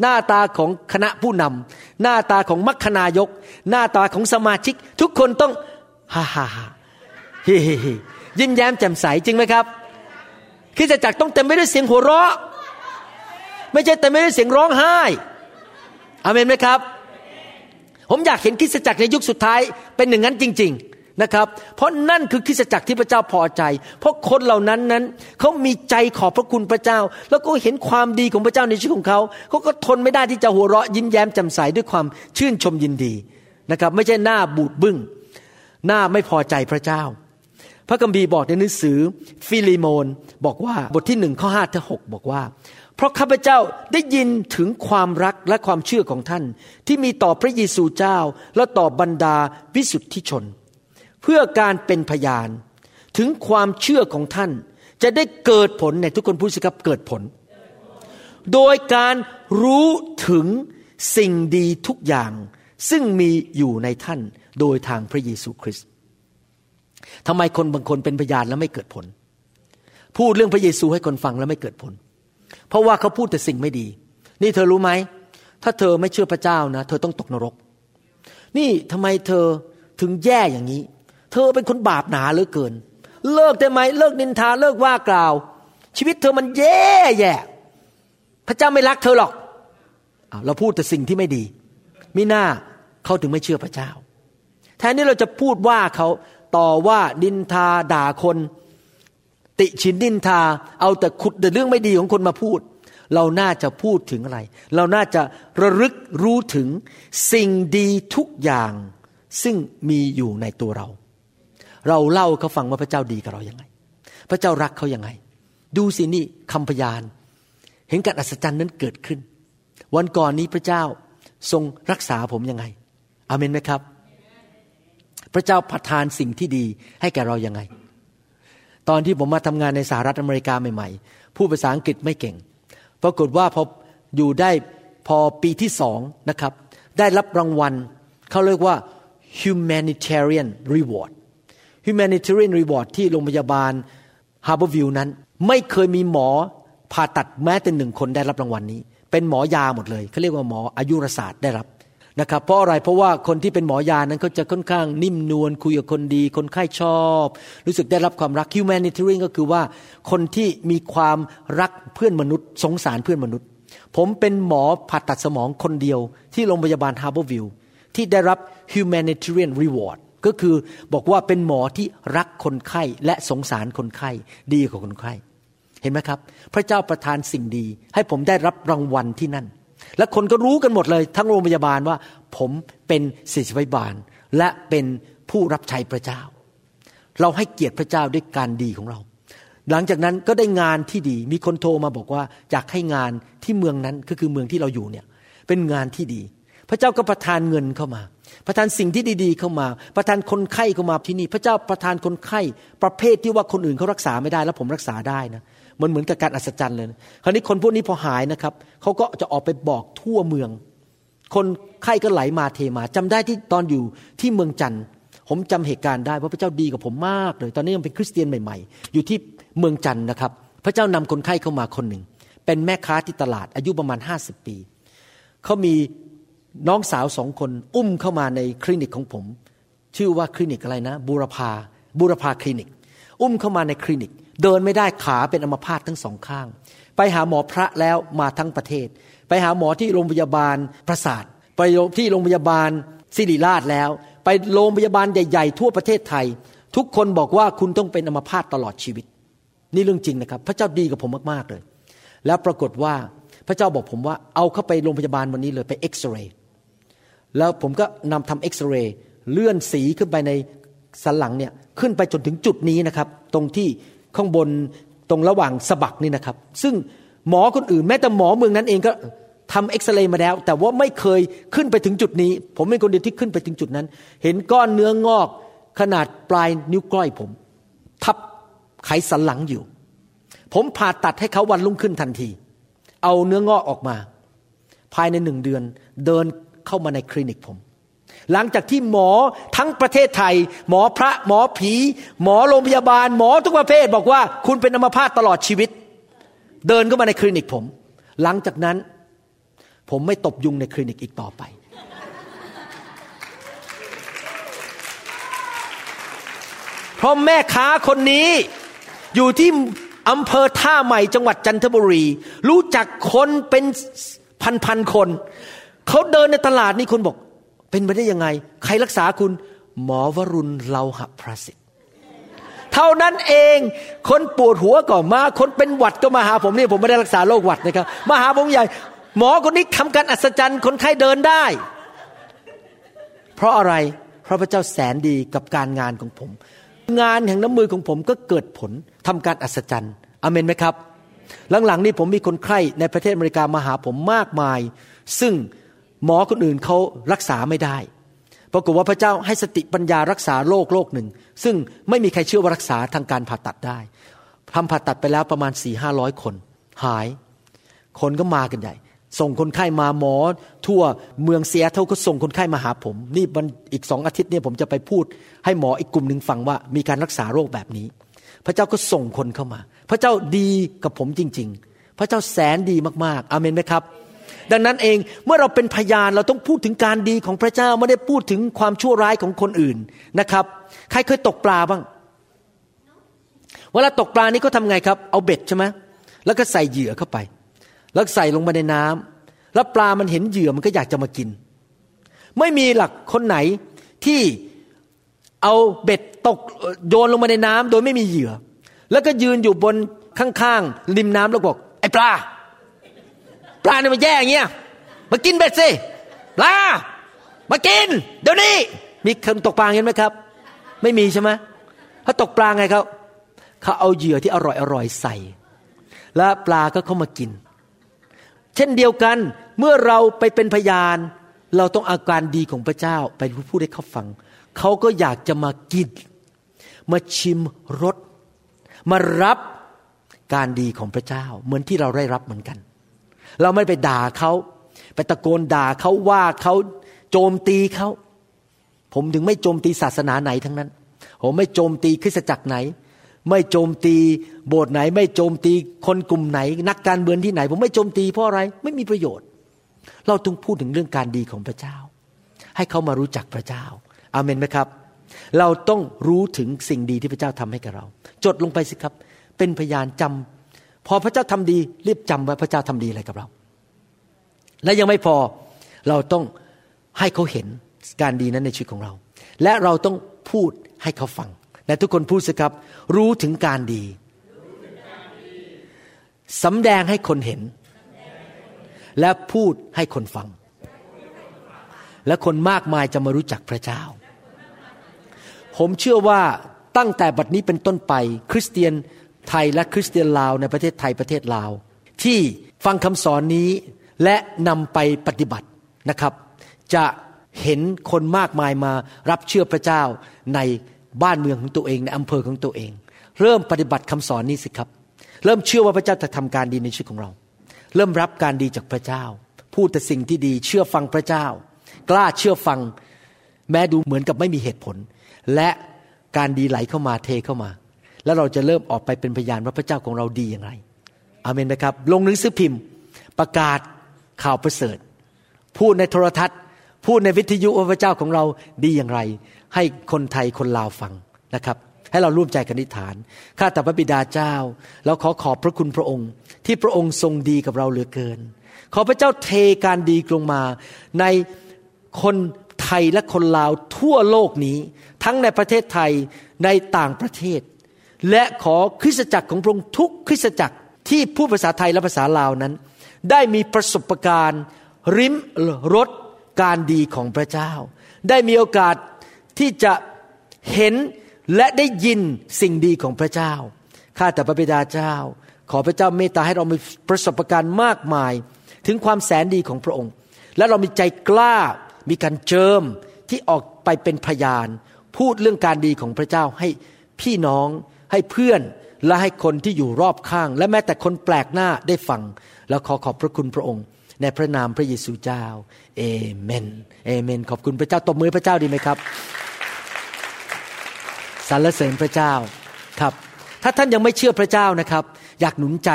[SPEAKER 3] หน้าตาของคณะผู้นำหน้าตาของมัคคณายก หน้าตาของสมาชิก ทุกคนต้องฮ่าฮ่าฮ่าเฮ้เฮยิ้มแย้มแจ่มใสจริงไหมครับคริสตจักรต้องเต็มไปด้วยเสียงหัวเราะ ไม่ใช่เต็มไปด้วยเสียงร้องไห้อเมนไหมครับ ผมอยากเห็นคริสตจักรในยุคสุดท้ายเป็นอย่างนั้นจริง ๆ นะครับ เพราะนั่นคือคริสตจักรที่พระเจ้าพอใจ เพราะคนเหล่านั้นนั้นเขามีใจขอบพระคุณพระเจ้า แล้วก็เห็นความดีของพระเจ้าในชีวิตของเขาเขาก็ทนไม่ได้ที่จะหัวเราะยิ้มแย้มแจ่มใสด้วยความชื่นชมยินดีนะครับ ไม่ใช่หน้าบูดบึ้ง หน้าไม่พอใจพระเจ้า พระคัมภีร์บอกในหนังสือฟิลิโมนบอกว่าบทที่หนึ่งข้อห้าถึงหกบอกว่าเพราะข้าพเจ้าได้ยินถึงความรักและความเชื่อของท่าน ที่มีต่อพระเยซูเจ้าและต่อบรรดาวิสุทธิชน พื่อการเป็นพยาน ถึงความเชื่อของท่าน จะได้เกิดผลในทุกคนพูดสิครับเกิดผล โดยการรู้ถึงสิ่งดีทุกอย่าง ซึ่งมีอยู่ในท่านโดยทางพระเยซูคริสต์ทำไมคนบางคนเป็นพยานแล้วไม่เกิดผล พูดเรื่องพระเยซูให้คนฟังแล้วไม่เกิดผล เพราะว่าเขาพูดแต่สิ่งไม่ดี นี่เธอรู้ไหม ถ้าเธอไม่เชื่อพระเจ้านะ เธอต้องตกนรก นี่ทำไมเธอถึงแย่อย่างนี้ เธอเป็นคนบาปหนาเหลือเกิน เลิกได้ไหมเลิกนินทาเลิกว่ากล่าว ชีวิตเธอมันแย่แย่พระเจ้าไม่รักเธอหรอกเราพูดแต่สิ่งที่ไม่ดีมิหน้าเขาถึงไม่เชื่อพระเจ้า แทนที่เราจะพูดว่าเขาต่อว่าดินทาด่าคน ติชินดินทา เอาแต่ขุดแต่เรื่องไม่ดีของคนมาพูด เราน่าจะพูดถึงอะไร เราน่าจะระลึกรู้ถึงสิ่งดีทุกอย่าง ซึ่งมีอยู่ในตัวเรา เราเล่าเขาฟังว่าพระเจ้าดีกับเราอยัางไง พระเจ้ารักเขายัางไง ดูสินี่คำพยาน เห็นการอัศจรรย์นั้นเกิดขึ้น วันก่อนนี้พระเจ้าทรงรักษาผมยังไงอเมนไหมครับ พระเจ้าประทานสิ่งที่ดีให้แก่เรายังไง ตอนที่ผมมาทำงานในสหรัฐอเมริกาใหม่ๆ ผู้ภาษาอังกฤษไม่เก่ง ปรากฏว่าพออยู่ได้พอปีที่สองนะครับ ได้รับรางวัลเขาเรียกว่า humanitarian reward humanitarian reward ที่โรงพยาบาล Harborview นั้น ไม่เคยมีหมอผ่าตัดแม้แต่หนึ่งคนได้รับรางวัลนี้ เป็นหมอยาหมดเลยเขาเรียกว่าหมออายุรศาสตร์ได้รับนะครับเพราะอะไรเพราะว่าคนที่เป็นหมอยานั้นเขาจะค่อนข้างนิ่มนวลคุยกับคนดี คนไข้ชอบ รู้สึกได้รับความรัก humanitarian ก็คือว่าคนที่มีความรักเพื่อนมนุษย์ สงสารเพื่อนมนุษย์ ผมเป็นหมอผ่าตัดสมองคนเดียวที่โรงพยาบาล Harborview ที่ได้รับ humanitarian reward ก็คือบอกว่าเป็นหมอที่รักคนไข้และสงสารคนไข้ดีกว่าคนไข้ เห็นไหมครับ พระเจ้าประทานสิ่งดี ให้ผมได้รับรางวัลที่นั่น และคนก็รู้กันหมดเลย ทั้งโรงพยาบาลว่า ผมเป็นศิษย์วิบาล และเป็นผู้รับใช้พระเจ้า เราให้เกียรติพระเจ้าด้วยการดีของเรา หลังจากนั้นก็ได้งานที่ดีมีคนโทรมาบอกว่าอยากให้งานที่เมืองนั้นก็คือเมืองที่เราอยู่เนี่ยเป็นงานที่ดี พระเจ้าก็ประทานเงินเข้ามา ประทานสิ่งที่ดีๆเข้ามา ประทานคนไข้เข้ามาที่นี่ พระเจ้าประทานคนไข้ ประเภทที่ว่าคนอื่นเขารักษาไม่ได้แล้วผมรักษาได้นะมันเหมือนกับการอัศจรรย์เลยนะคราวนี้คนพวกนี้พอหายนะครับเขาก็จะออกไปบอกทั่วเมือง คนไข้ก็ไหลมาเทมาจำได้ที่ตอนอยู่ที่เมืองจันทร์ผมจำเหตุการณ์ได้เพราะพระเจ้าดีกับผมมากเลย ตอนนี้ยังเป็นคริสเตียนใหม่ๆ อยู่ที่เมืองจันทร์นะครับ พระเจ้านำคนไข้เข้ามาคนหนึ่ง เป็นแม่ค้าที่ตลาดอายุประมาณห้าสิบปีเขามี น้องสาวสองคนอุ้มเข้ามาในคลินิกของผม ชื่อว่าคลินิกอะไรนะบูรพาบูรพาคลินิก อุ้มเข้ามาในคลินิก เดินไม่ได้ขาเป็นอัมพาตทั้งสองข้าง ไปหาหมอพระแล้วมาทั้งประเทศ ไปหาหมอที่โรงพยาบาลประสาท ไปที่โรงพยาบาลศิริราชแล้ว ไปโรงพยาบาลใหญ่ ๆ ทั่วประเทศไทย ทุกคนบอกว่าคุณต้องเป็นอัมพาตตลอดชีวิต นี่เรื่องจริงนะครับ พระเจ้าดีกับผมมากๆเลย แล้วปรากฏว่าพระเจ้าบอกผมว่าเอาเข้าไปโรงพยาบาลวันนี้เลยไปเอ็กซเรย์ แล้วผมก็นำทำเอ็กซเรย์เลื่อนสีขึ้นไปในสันหลังเนี่ยขึ้นไปจนถึงจุดนี้นะครับ ตรงที่ข้างบนตรงระหว่างสะบักนี่นะครับ ซึ่งหมอคนอื่นแม้แต่หมอเมืองนั้นเองก็ทำเอ็กซเรย์มาแล้ว แต่ว่าไม่เคยขึ้นไปถึงจุดนี้ ผมเป็นคนเดียวที่ขึ้นไปถึงจุดนั้น เห็นก้อนเนื้องอกขนาดปลายนิ้วก้อยผม ทับไขสันหลังอยู่ ผมผ่าตัดให้เขาวันรุ่งขึ้นทันที เอาเนื้องอกออกมา ภายในหนึ่งเดือน เดิน เข้ามาในคลินิกผม หลังจากที่หมอทั้งประเทศไทย หมอพระหมอผี หมอโรงพยาบาล หมอทุกประเภทบอกว่า คุณเป็นอัมพาตตลอดชีวิต เดินเข้ามาในคลินิกผม หลังจากนั้น ผมไม่ตบยุงในคลินิกอีกต่อไปเพราะแม่ค้าคนนี้อยู่ที่อำเภอท่าใหม่จังหวัดจันทบุรี รู้จักคนเป็นพันๆคน เขาเดินในตลาดนี่คนบอก เป็นไปได้ยังไง ใครรักษาคุณ หมอวรุณเลาหะพระสิทธิ์เท่านั้นเอง คนปวดหัวก็มา คนเป็นหวัดก็มาหาผมนี่ผมไม่ได้รักษาโรคหวัดนะครับ มาหาผมใหญ่ หมอคนนี้ทำการอัศจรรย์คนไข้เดินได้ เพราะอะไรเพราะพระเจ้าแสนดีกับการงานของผม งานแห่งน้ำมือของผมก็เกิดผลทำการอัศจรรย์อเมนไหมครับ หลังๆ นี้ผมมีคนไข้ในประเทศอเมริกามาหาผมมากมาย ซึ่ง หมอคนอื่นเขารักษาไม่ได้ปรากฏว่าพระเจ้าให้สติปัญญารักษาโรคโรคหนึ่ง ซึ่งไม่มีใครเชื่อว่ารักษาทางการผ่าตัดได้ทำผ่าตัดไปแล้วประมาณสี่ห้าร้อยคน หาย คนก็มากันใหญ่ ส่งคนไข้มาหมอ ทั่วเมืองเซียเท่าก็ส่งคนไข้มาหาผม นี่วันอีกสองอาทิตย์เนี่ยผมจะไปพูด ให้หมออีกกลุ่มหนึ่งฟังว่ามีการรักษาโรคแบบนี้ พระเจ้าก็ส่งคนเข้ามา พระเจ้าดีกับผมจริง ๆ พระเจ้าแสนดีมากๆอเมนไหมครับ ดังนั้นเองเมื่อเราเป็นพยานเราต้องพูดถึงการดีของพระเจ้าไม่ได้พูดถึงความชั่วร้ายของคนอื่นนะครับ ใครเคยตกปลาบ้าง เวลาตกปลานี่ก็ทำไงครับ เอาเบ็ดใช่ไหมแล้วก็ใส่เหยื่อเข้าไป แล้วใส่ลงไปในน้ำแล้วปลามันเห็นเหยื่อมันก็อยากจะมากิน ไม่มีหลักคนไหนที่เอาเบ็ดตกโยนลงมาในน้ำโดยไม่มีเหยื่อ แล้วก็ยืนอยู่บนข้างๆริมน้ำแล้วบอกไอ้ปลา ปลาเนี่ยมันแย่อย่างเงี้ยมากินเบ็ดสิปลามากิน เดี๋ยวนี้ มีคนตกปลาเห็นไหมครับ ไม่มีใช่ไหมเขาตกปลาไงครับเขาเอาเหยื่อที่อร่อยอร่อยใส่ แล้วปลาก็เข้ามากิน เช่นเดียวกันเมื่อเราไปเป็นพยาน เราต้องอาการดีของพระเจ้าไปพูดให้เขาฟัง เขาก็อยากจะมากิน มาชิมรสมารับการดีของพระเจ้า เหมือนที่เราได้รับเหมือนกัน เราไม่ไปด่าเขาไปตะโกนด่าเขาว่าเขาโจมตีเขาผมถึงไม่โจมตีศาสนาไหนทั้งนั้น ผมไม่โจมตีคริสตจักรไหน ไม่โจมตีโบสถ์ไหน ไม่โจมตีคนกลุ่มไหน นักการเมืองที่ไหน ผมไม่โจมตีเพราะอะไรไม่มีประโยชน์ เราต้องพูดถึงเรื่องการดีของพระเจ้า ให้เขามารู้จักพระเจ้า อาเมนไหมครับ เราต้องรู้ถึงสิ่งดีที่พระเจ้าทำให้กับเรา จดลงไปสิครับ เป็นพยานจำ พอพระเจ้าทำดีรีบจำไว้พระเจ้าทำดีอะไรกับเรา และยังไม่พอเราต้องให้เขาเห็นการดีนั้นในชีวิตของเรา และเราต้องพูดให้เขาฟัง และทุกคนพูดสิครับ รู้ถึงการดีสำแดงให้คนเห็น และพูดให้คนฟัง และคนมากมายจะมารู้จักพระเจ้า ผมเชื่อว่าตั้งแต่บัดนี้เป็นต้นไป คริสเตียน ไทยและคริสเตียนลาวในประเทศไทยประเทศลาว ที่ฟังคำสอนนี้และนำไปปฏิบัตินะครับ จะเห็นคนมากมายมารับเชื่อพระเจ้าในบ้านเมืองของตัวเองในอำเภอของตัวเอง เริ่มปฏิบัติคำสอนนี้สิครับ เริ่มเชื่อว่าพระเจ้าจะทำการดีในชีวิตของเรา เริ่มรับการดีจากพระเจ้า พูดแต่สิ่งที่ดีเชื่อฟังพระเจ้า กล้าเชื่อฟังแม้ดูเหมือนกับไม่มีเหตุผล และการดีไหลเข้ามาเทเข้ามา แล้วเราจะเริ่มออกไปเป็นพยานว่าพระเจ้าของเราดีอย่างไรอเมนนะครับ ลงหนังสือพิมพ์ ประกาศข่าวประเสริฐ พูดในโทรทัศน์ พูดในวิทยุว่าพระเจ้าของเราดีอย่างไร ให้คนไทยคนลาวฟังนะครับให้เราร่วมใจกันนิฐาน ข้าแต่พระบิดาเจ้า เราขอขอบพระคุณพระองค์ ที่พระองค์ทรงดีกับเราเหลือเกิน ขอพระเจ้าเทการดีลงมา ในคนไทยและคนลาวทั่วโลกนี้ ทั้งในประเทศไทยในต่างประเทศ และขอคริสตจักรของพระองค์ทุกคริสตจักรที่พูดภาษาไทยและภาษาลาวนั้น ได้มีประสบการณ์ริมรสการดีของพระเจ้า ได้มีโอกาสที่จะเห็นและได้ยินสิ่งดีของพระเจ้า ข้าแต่พระบิดาเจ้า ขอพระเจ้าเมตตาให้เรามีประสบการณ์มากมาย ถึงความแสนดีของพระองค์ และเรามีใจกล้ามีการเจิมที่ออกไปเป็นพยาน พูดเรื่องการดีของพระเจ้าให้พี่น้อง ให้เพื่อนและให้คนที่อยู่รอบข้าง และแม้แต่คนแปลกหน้าได้ฟัง แล้วขอขอบพระคุณพระองค์ ในพระนามพระเยซูเจ้าเอเมนเอเมน ขอบคุณพระเจ้าตบมือพระเจ้าดีไหมครับสรรเสริญพระเจ้าครับ ถ้าท่านยังไม่เชื่อพระเจ้านะครับ อยากหนุนใจ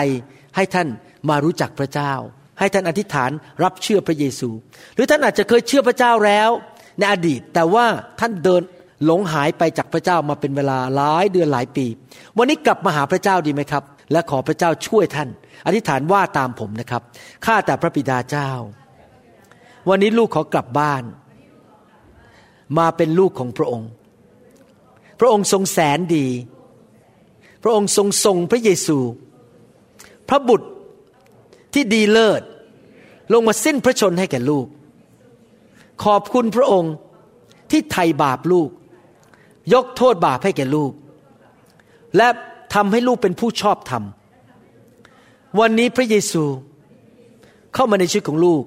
[SPEAKER 3] ให้ท่านมารู้จักพระเจ้า ให้ท่านอธิษฐานรับเชื่อพระเยซู หรือท่านอาจจะเคยเชื่อพระเจ้าแล้ว ในอดีต แต่ว่าท่านเดินหลงหายไปจากพระเจ้ามาเป็นเวลาหลายเดือนหลายปี วันนี้กลับมาหาพระเจ้าดีไหมครับ และขอพระเจ้าช่วยท่าน อธิษฐานว่าตามผมนะครับข้าแต่พระบิดาเจ้า วันนี้ลูกขอกลับบ้าน มาเป็นลูกของพระองค์ พระองค์ทรงแสนดี พระองค์ทรงทรงพระเยซู พระบุตรที่ดีเลิศ ลงมาสิ้นพระชนให้แก่ลูก ขอบคุณพระองค์ที่ไถ่บาปลูก ยกโทษบาปให้แก่ลูก และทำให้ลูกเป็นผู้ชอบธรรม วันนี้พระเยซูเข้ามาในชีวิตของลูก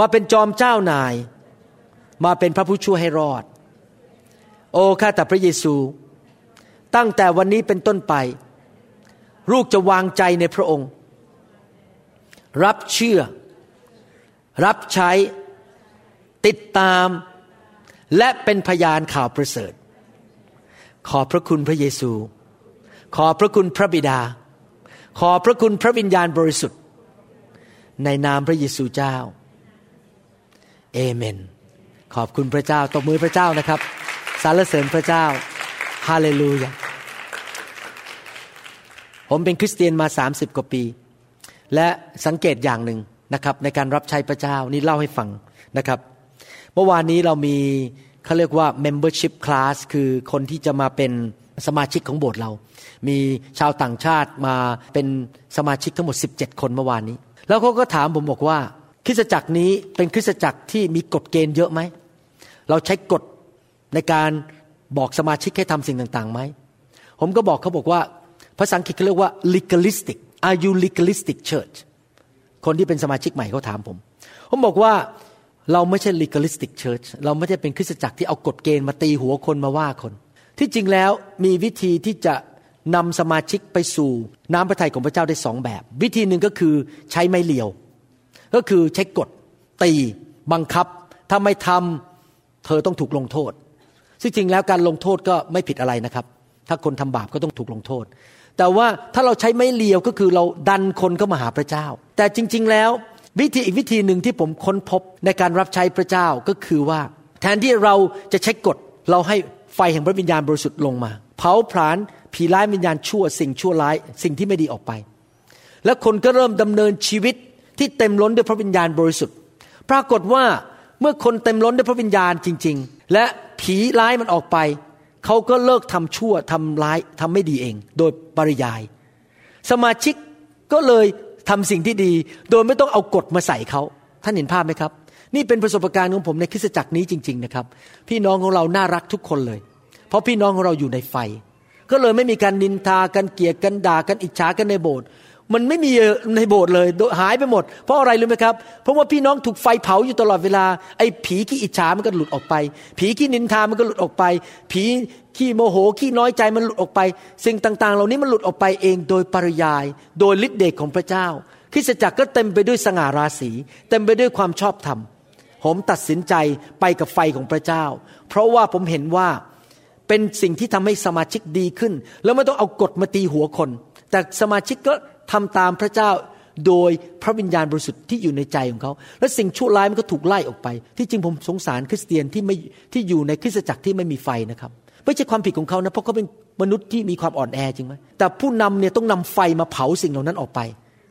[SPEAKER 3] มาเป็นจอมเจ้านาย มาเป็นพระผู้ช่วยให้รอด โอ้ข้าแต่พระเยซู ตั้งแต่วันนี้เป็นต้นไป ลูกจะวางใจในพระองค์ รับเชื่อ รับใช้ ติดตาม และเป็นพยานข่าวประเสริฐ ขอบพระคุณพระเยซู ขอพระคุณพระบิดา ขอพระคุณพระวิญญาณบริสุทธิ์ ในนามพระเยซูเจ้า เอเมน ขอบคุณพระเจ้าตบมือพระเจ้านะครับ สรรเสริญพระเจ้า ฮาเลลูยา ผมเป็นคริสเตียนมา 30 กว่าปี และสังเกตอย่างหนึ่งนะครับในการรับใช้พระเจ้านี่เล่าให้ฟังนะครับ เมื่อวานนี้เรามีเขาเรียกว่า membership class คือคนที่จะมาเป็นสมาชิกของโบสถ์เรา มีชาวต่างชาติมาเป็นสมาชิกทั้งหมด 17 คนเมื่อวานนี้ แล้วเขาก็ถามผมบอกว่า คริสตจักรนี้เป็นคริสตจักรที่มีกฎเกณฑ์เยอะไหม เราใช้กฎในการบอกสมาชิกให้ทำสิ่งต่างๆไหม ผมก็บอกเขาบอกว่า ภาษาอังกฤษเขาเรียกว่า legalistic are you legalistic church คนที่เป็นสมาชิกใหม่เขาถามผม ผมบอกว่าเราไม่ใช่ legalistic church เราไม่ใช่เป็นคริสตจักรที่เอากฎเกณฑ์มาตีหัวคนมาว่าคน ที่จริงแล้วมีวิธีที่จะ นำสมาชิกไปสู่น้ำพระทัยของพระเจ้าได้สองแบบ วิธีหนึ่งก็คือใช้ไม้เลียว ก็คือใช้กฎตีบังคับ ถ้าไม่ทำเธอต้องถูกลงโทษ ซึ่งจริงแล้วการลงโทษก็ไม่ผิดอะไรนะครับ ถ้าคนทำบาปก็ต้องถูกลงโทษ แต่ว่าถ้าเราใช้ไม้เลียวก็คือเราดันคนเข้ามาหาพระเจ้า แต่จริง ๆ แล้ววิธีอีกวิธีหนึ่งที่ผมค้นพบในการรับใช้พระเจ้าก็คือว่า แทนที่เราจะใช้กฎเราให้ไฟแห่งพระวิญญาณบริสุทธิ์ลงมา เผาผลาญ ผีร้ายวิญญาณชั่วสิ่งชั่วร้ายสิ่งที่ไม่ดีออกไป แล้วคนก็เริ่มดำเนินชีวิตที่เต็มล้นด้วยพระวิญญาณบริสุทธิ์ ปรากฏว่าเมื่อคนเต็มล้นด้วยพระวิญญาณจริง ๆ และผีร้ายมันออกไป เขาก็เลิกทำชั่วทำร้ายทำไม่ดีเอง โดยปริยาย สมาชิกก็เลยทำสิ่งที่ดี โดยไม่ต้องเอากฎมาใส่เขาท่านเห็นภาพไหมครับ นี่เป็นประสบการณ์ของผมในคริสตจักรนี้จริง ๆ นะครับ พี่น้องของเราน่ารักทุกคนเลย เพราะพี่น้องของเราอยู่ในไฟ ก็เลยไม่มีการนินทากันเกลียดกันด่ากันอิจฉากันในโบสถ์มันไม่มีในโบสถ์เลยหายไปหมด เพราะอะไรรู้ไหมครับ เพราะว่าพี่น้องถูกไฟเผาอยู่ตลอดเวลาไอ้ผีขี้อิจฉามันก็หลุดออกไป ผีขี้นินทามันก็หลุดออกไป ผีขี้โมโหขี้น้อยใจมันหลุดออกไป สิ่งต่าง ๆ เหล่านี้มันหลุดออกไปเองโดยปริยาย โดยฤทธิเดชของพระเจ้าคริสตจักรก็เต็มไปด้วยสง่าราศีเต็มไปด้วยความชอบธรรมผมตัดสินใจไปกับไฟของพระเจ้า เพราะว่าผมเห็นว่า เป็นสิ่งที่ทำให้สมาชิกดีขึ้น แล้วไม่ต้องเอากฎมาตีหัวคน แต่สมาชิกก็ทำตามพระเจ้าโดยพระวิญญาณบริสุทธิ์ที่อยู่ในใจของเขา และสิ่งชั่วร้ายมันก็ถูกไล่ออกไป ที่จริงผมสงสารคริสเตียนที่ไม่ที่อยู่ในคริสตจักรที่ไม่มีไฟนะครับ ไม่ใช่ความผิดของเขานะเพราะเขาเป็นมนุษย์ที่มีความอ่อนแอจริงไหมแต่ผู้นำเนี่ยต้องนำไฟมาเผาสิ่งเหล่านั้นออกไป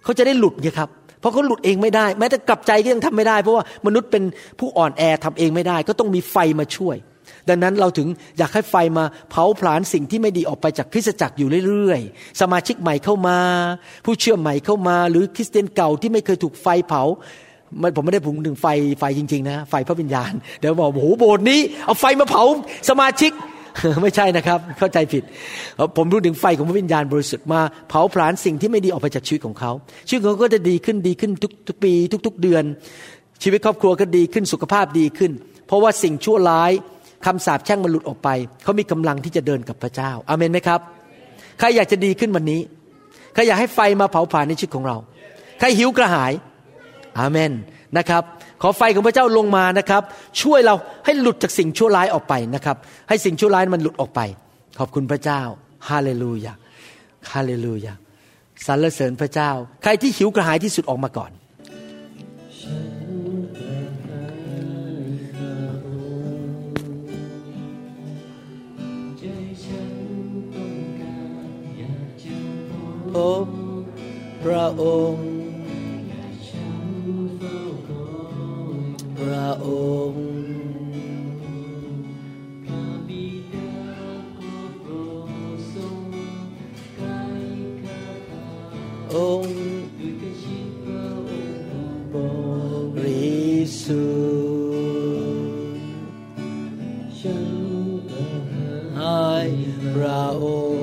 [SPEAKER 3] เขาจะได้หลุดไงครับเพราะเขาหลุดเองไม่ได้ แม้แต่กลับใจก็ยังทำไม่ได้ เพราะว่ามนุษย์เป็นผู้อ่อนแอทำเองไม่ได้ ก็ต้องมีไฟมาช่วย ดังนั้นเราถึงอยากให้ไฟมาเผาผลาญสิ่งที่ไม่ดีออกไปจากคริสตจักรอยู่เรื่อยๆ สมาชิกใหม่เข้ามา ผู้เชื่อใหม่เข้ามา หรือคริสเตียนเก่าที่ไม่เคยถูกไฟเผาผมไม่ได้พูดถึงไฟไฟจริงๆนะไฟพระวิญญาณเดี๋ยวบอกโอ้โหโบสถ์นี้เอาไฟมาเผาสมาชิกไม่ใช่นะครับ เข้าใจผิด ผมพูดถึงไฟของพระวิญญาณบริสุทธิ์มาเผาผลาญสิ่งที่ไม่ดีออกไปจากชีวิตของเขาชีวิตเขาก็จะดีขึ้นดีขึ้นทุกทุกปี ทุก ๆ เดือน ชีวิตครอบครัวก็ดีขึ้นสุขภาพดีขึ้น เพราะว่าสิ่งชั่วร้าย คำสาปแช่งมันหลุดออกไป เขามีกำลังที่จะเดินกับพระเจ้าอาเมนไหมครับ ใครอยากจะดีขึ้นวันนี้ ใครอยากให้ไฟมาเผาผลาญในชีวิตของเรา ใครหิวกระหายอาเมนนะครับขอไฟของพระเจ้าลงมานะครับ ช่วยเราให้หลุดจากสิ่งชั่วร้ายออกไปนะครับ ให้สิ่งชั่วร้ายมันหลุดออกไป ขอบคุณพระเจ้าฮาเลลูยาฮาเลลูยาสรรเสริญพระเจ้า ใครที่หิวกระหายที่สุดออกมาก่อน พบพระองค์ พระองค์องค์บริสุทธิ์ให้พระองค์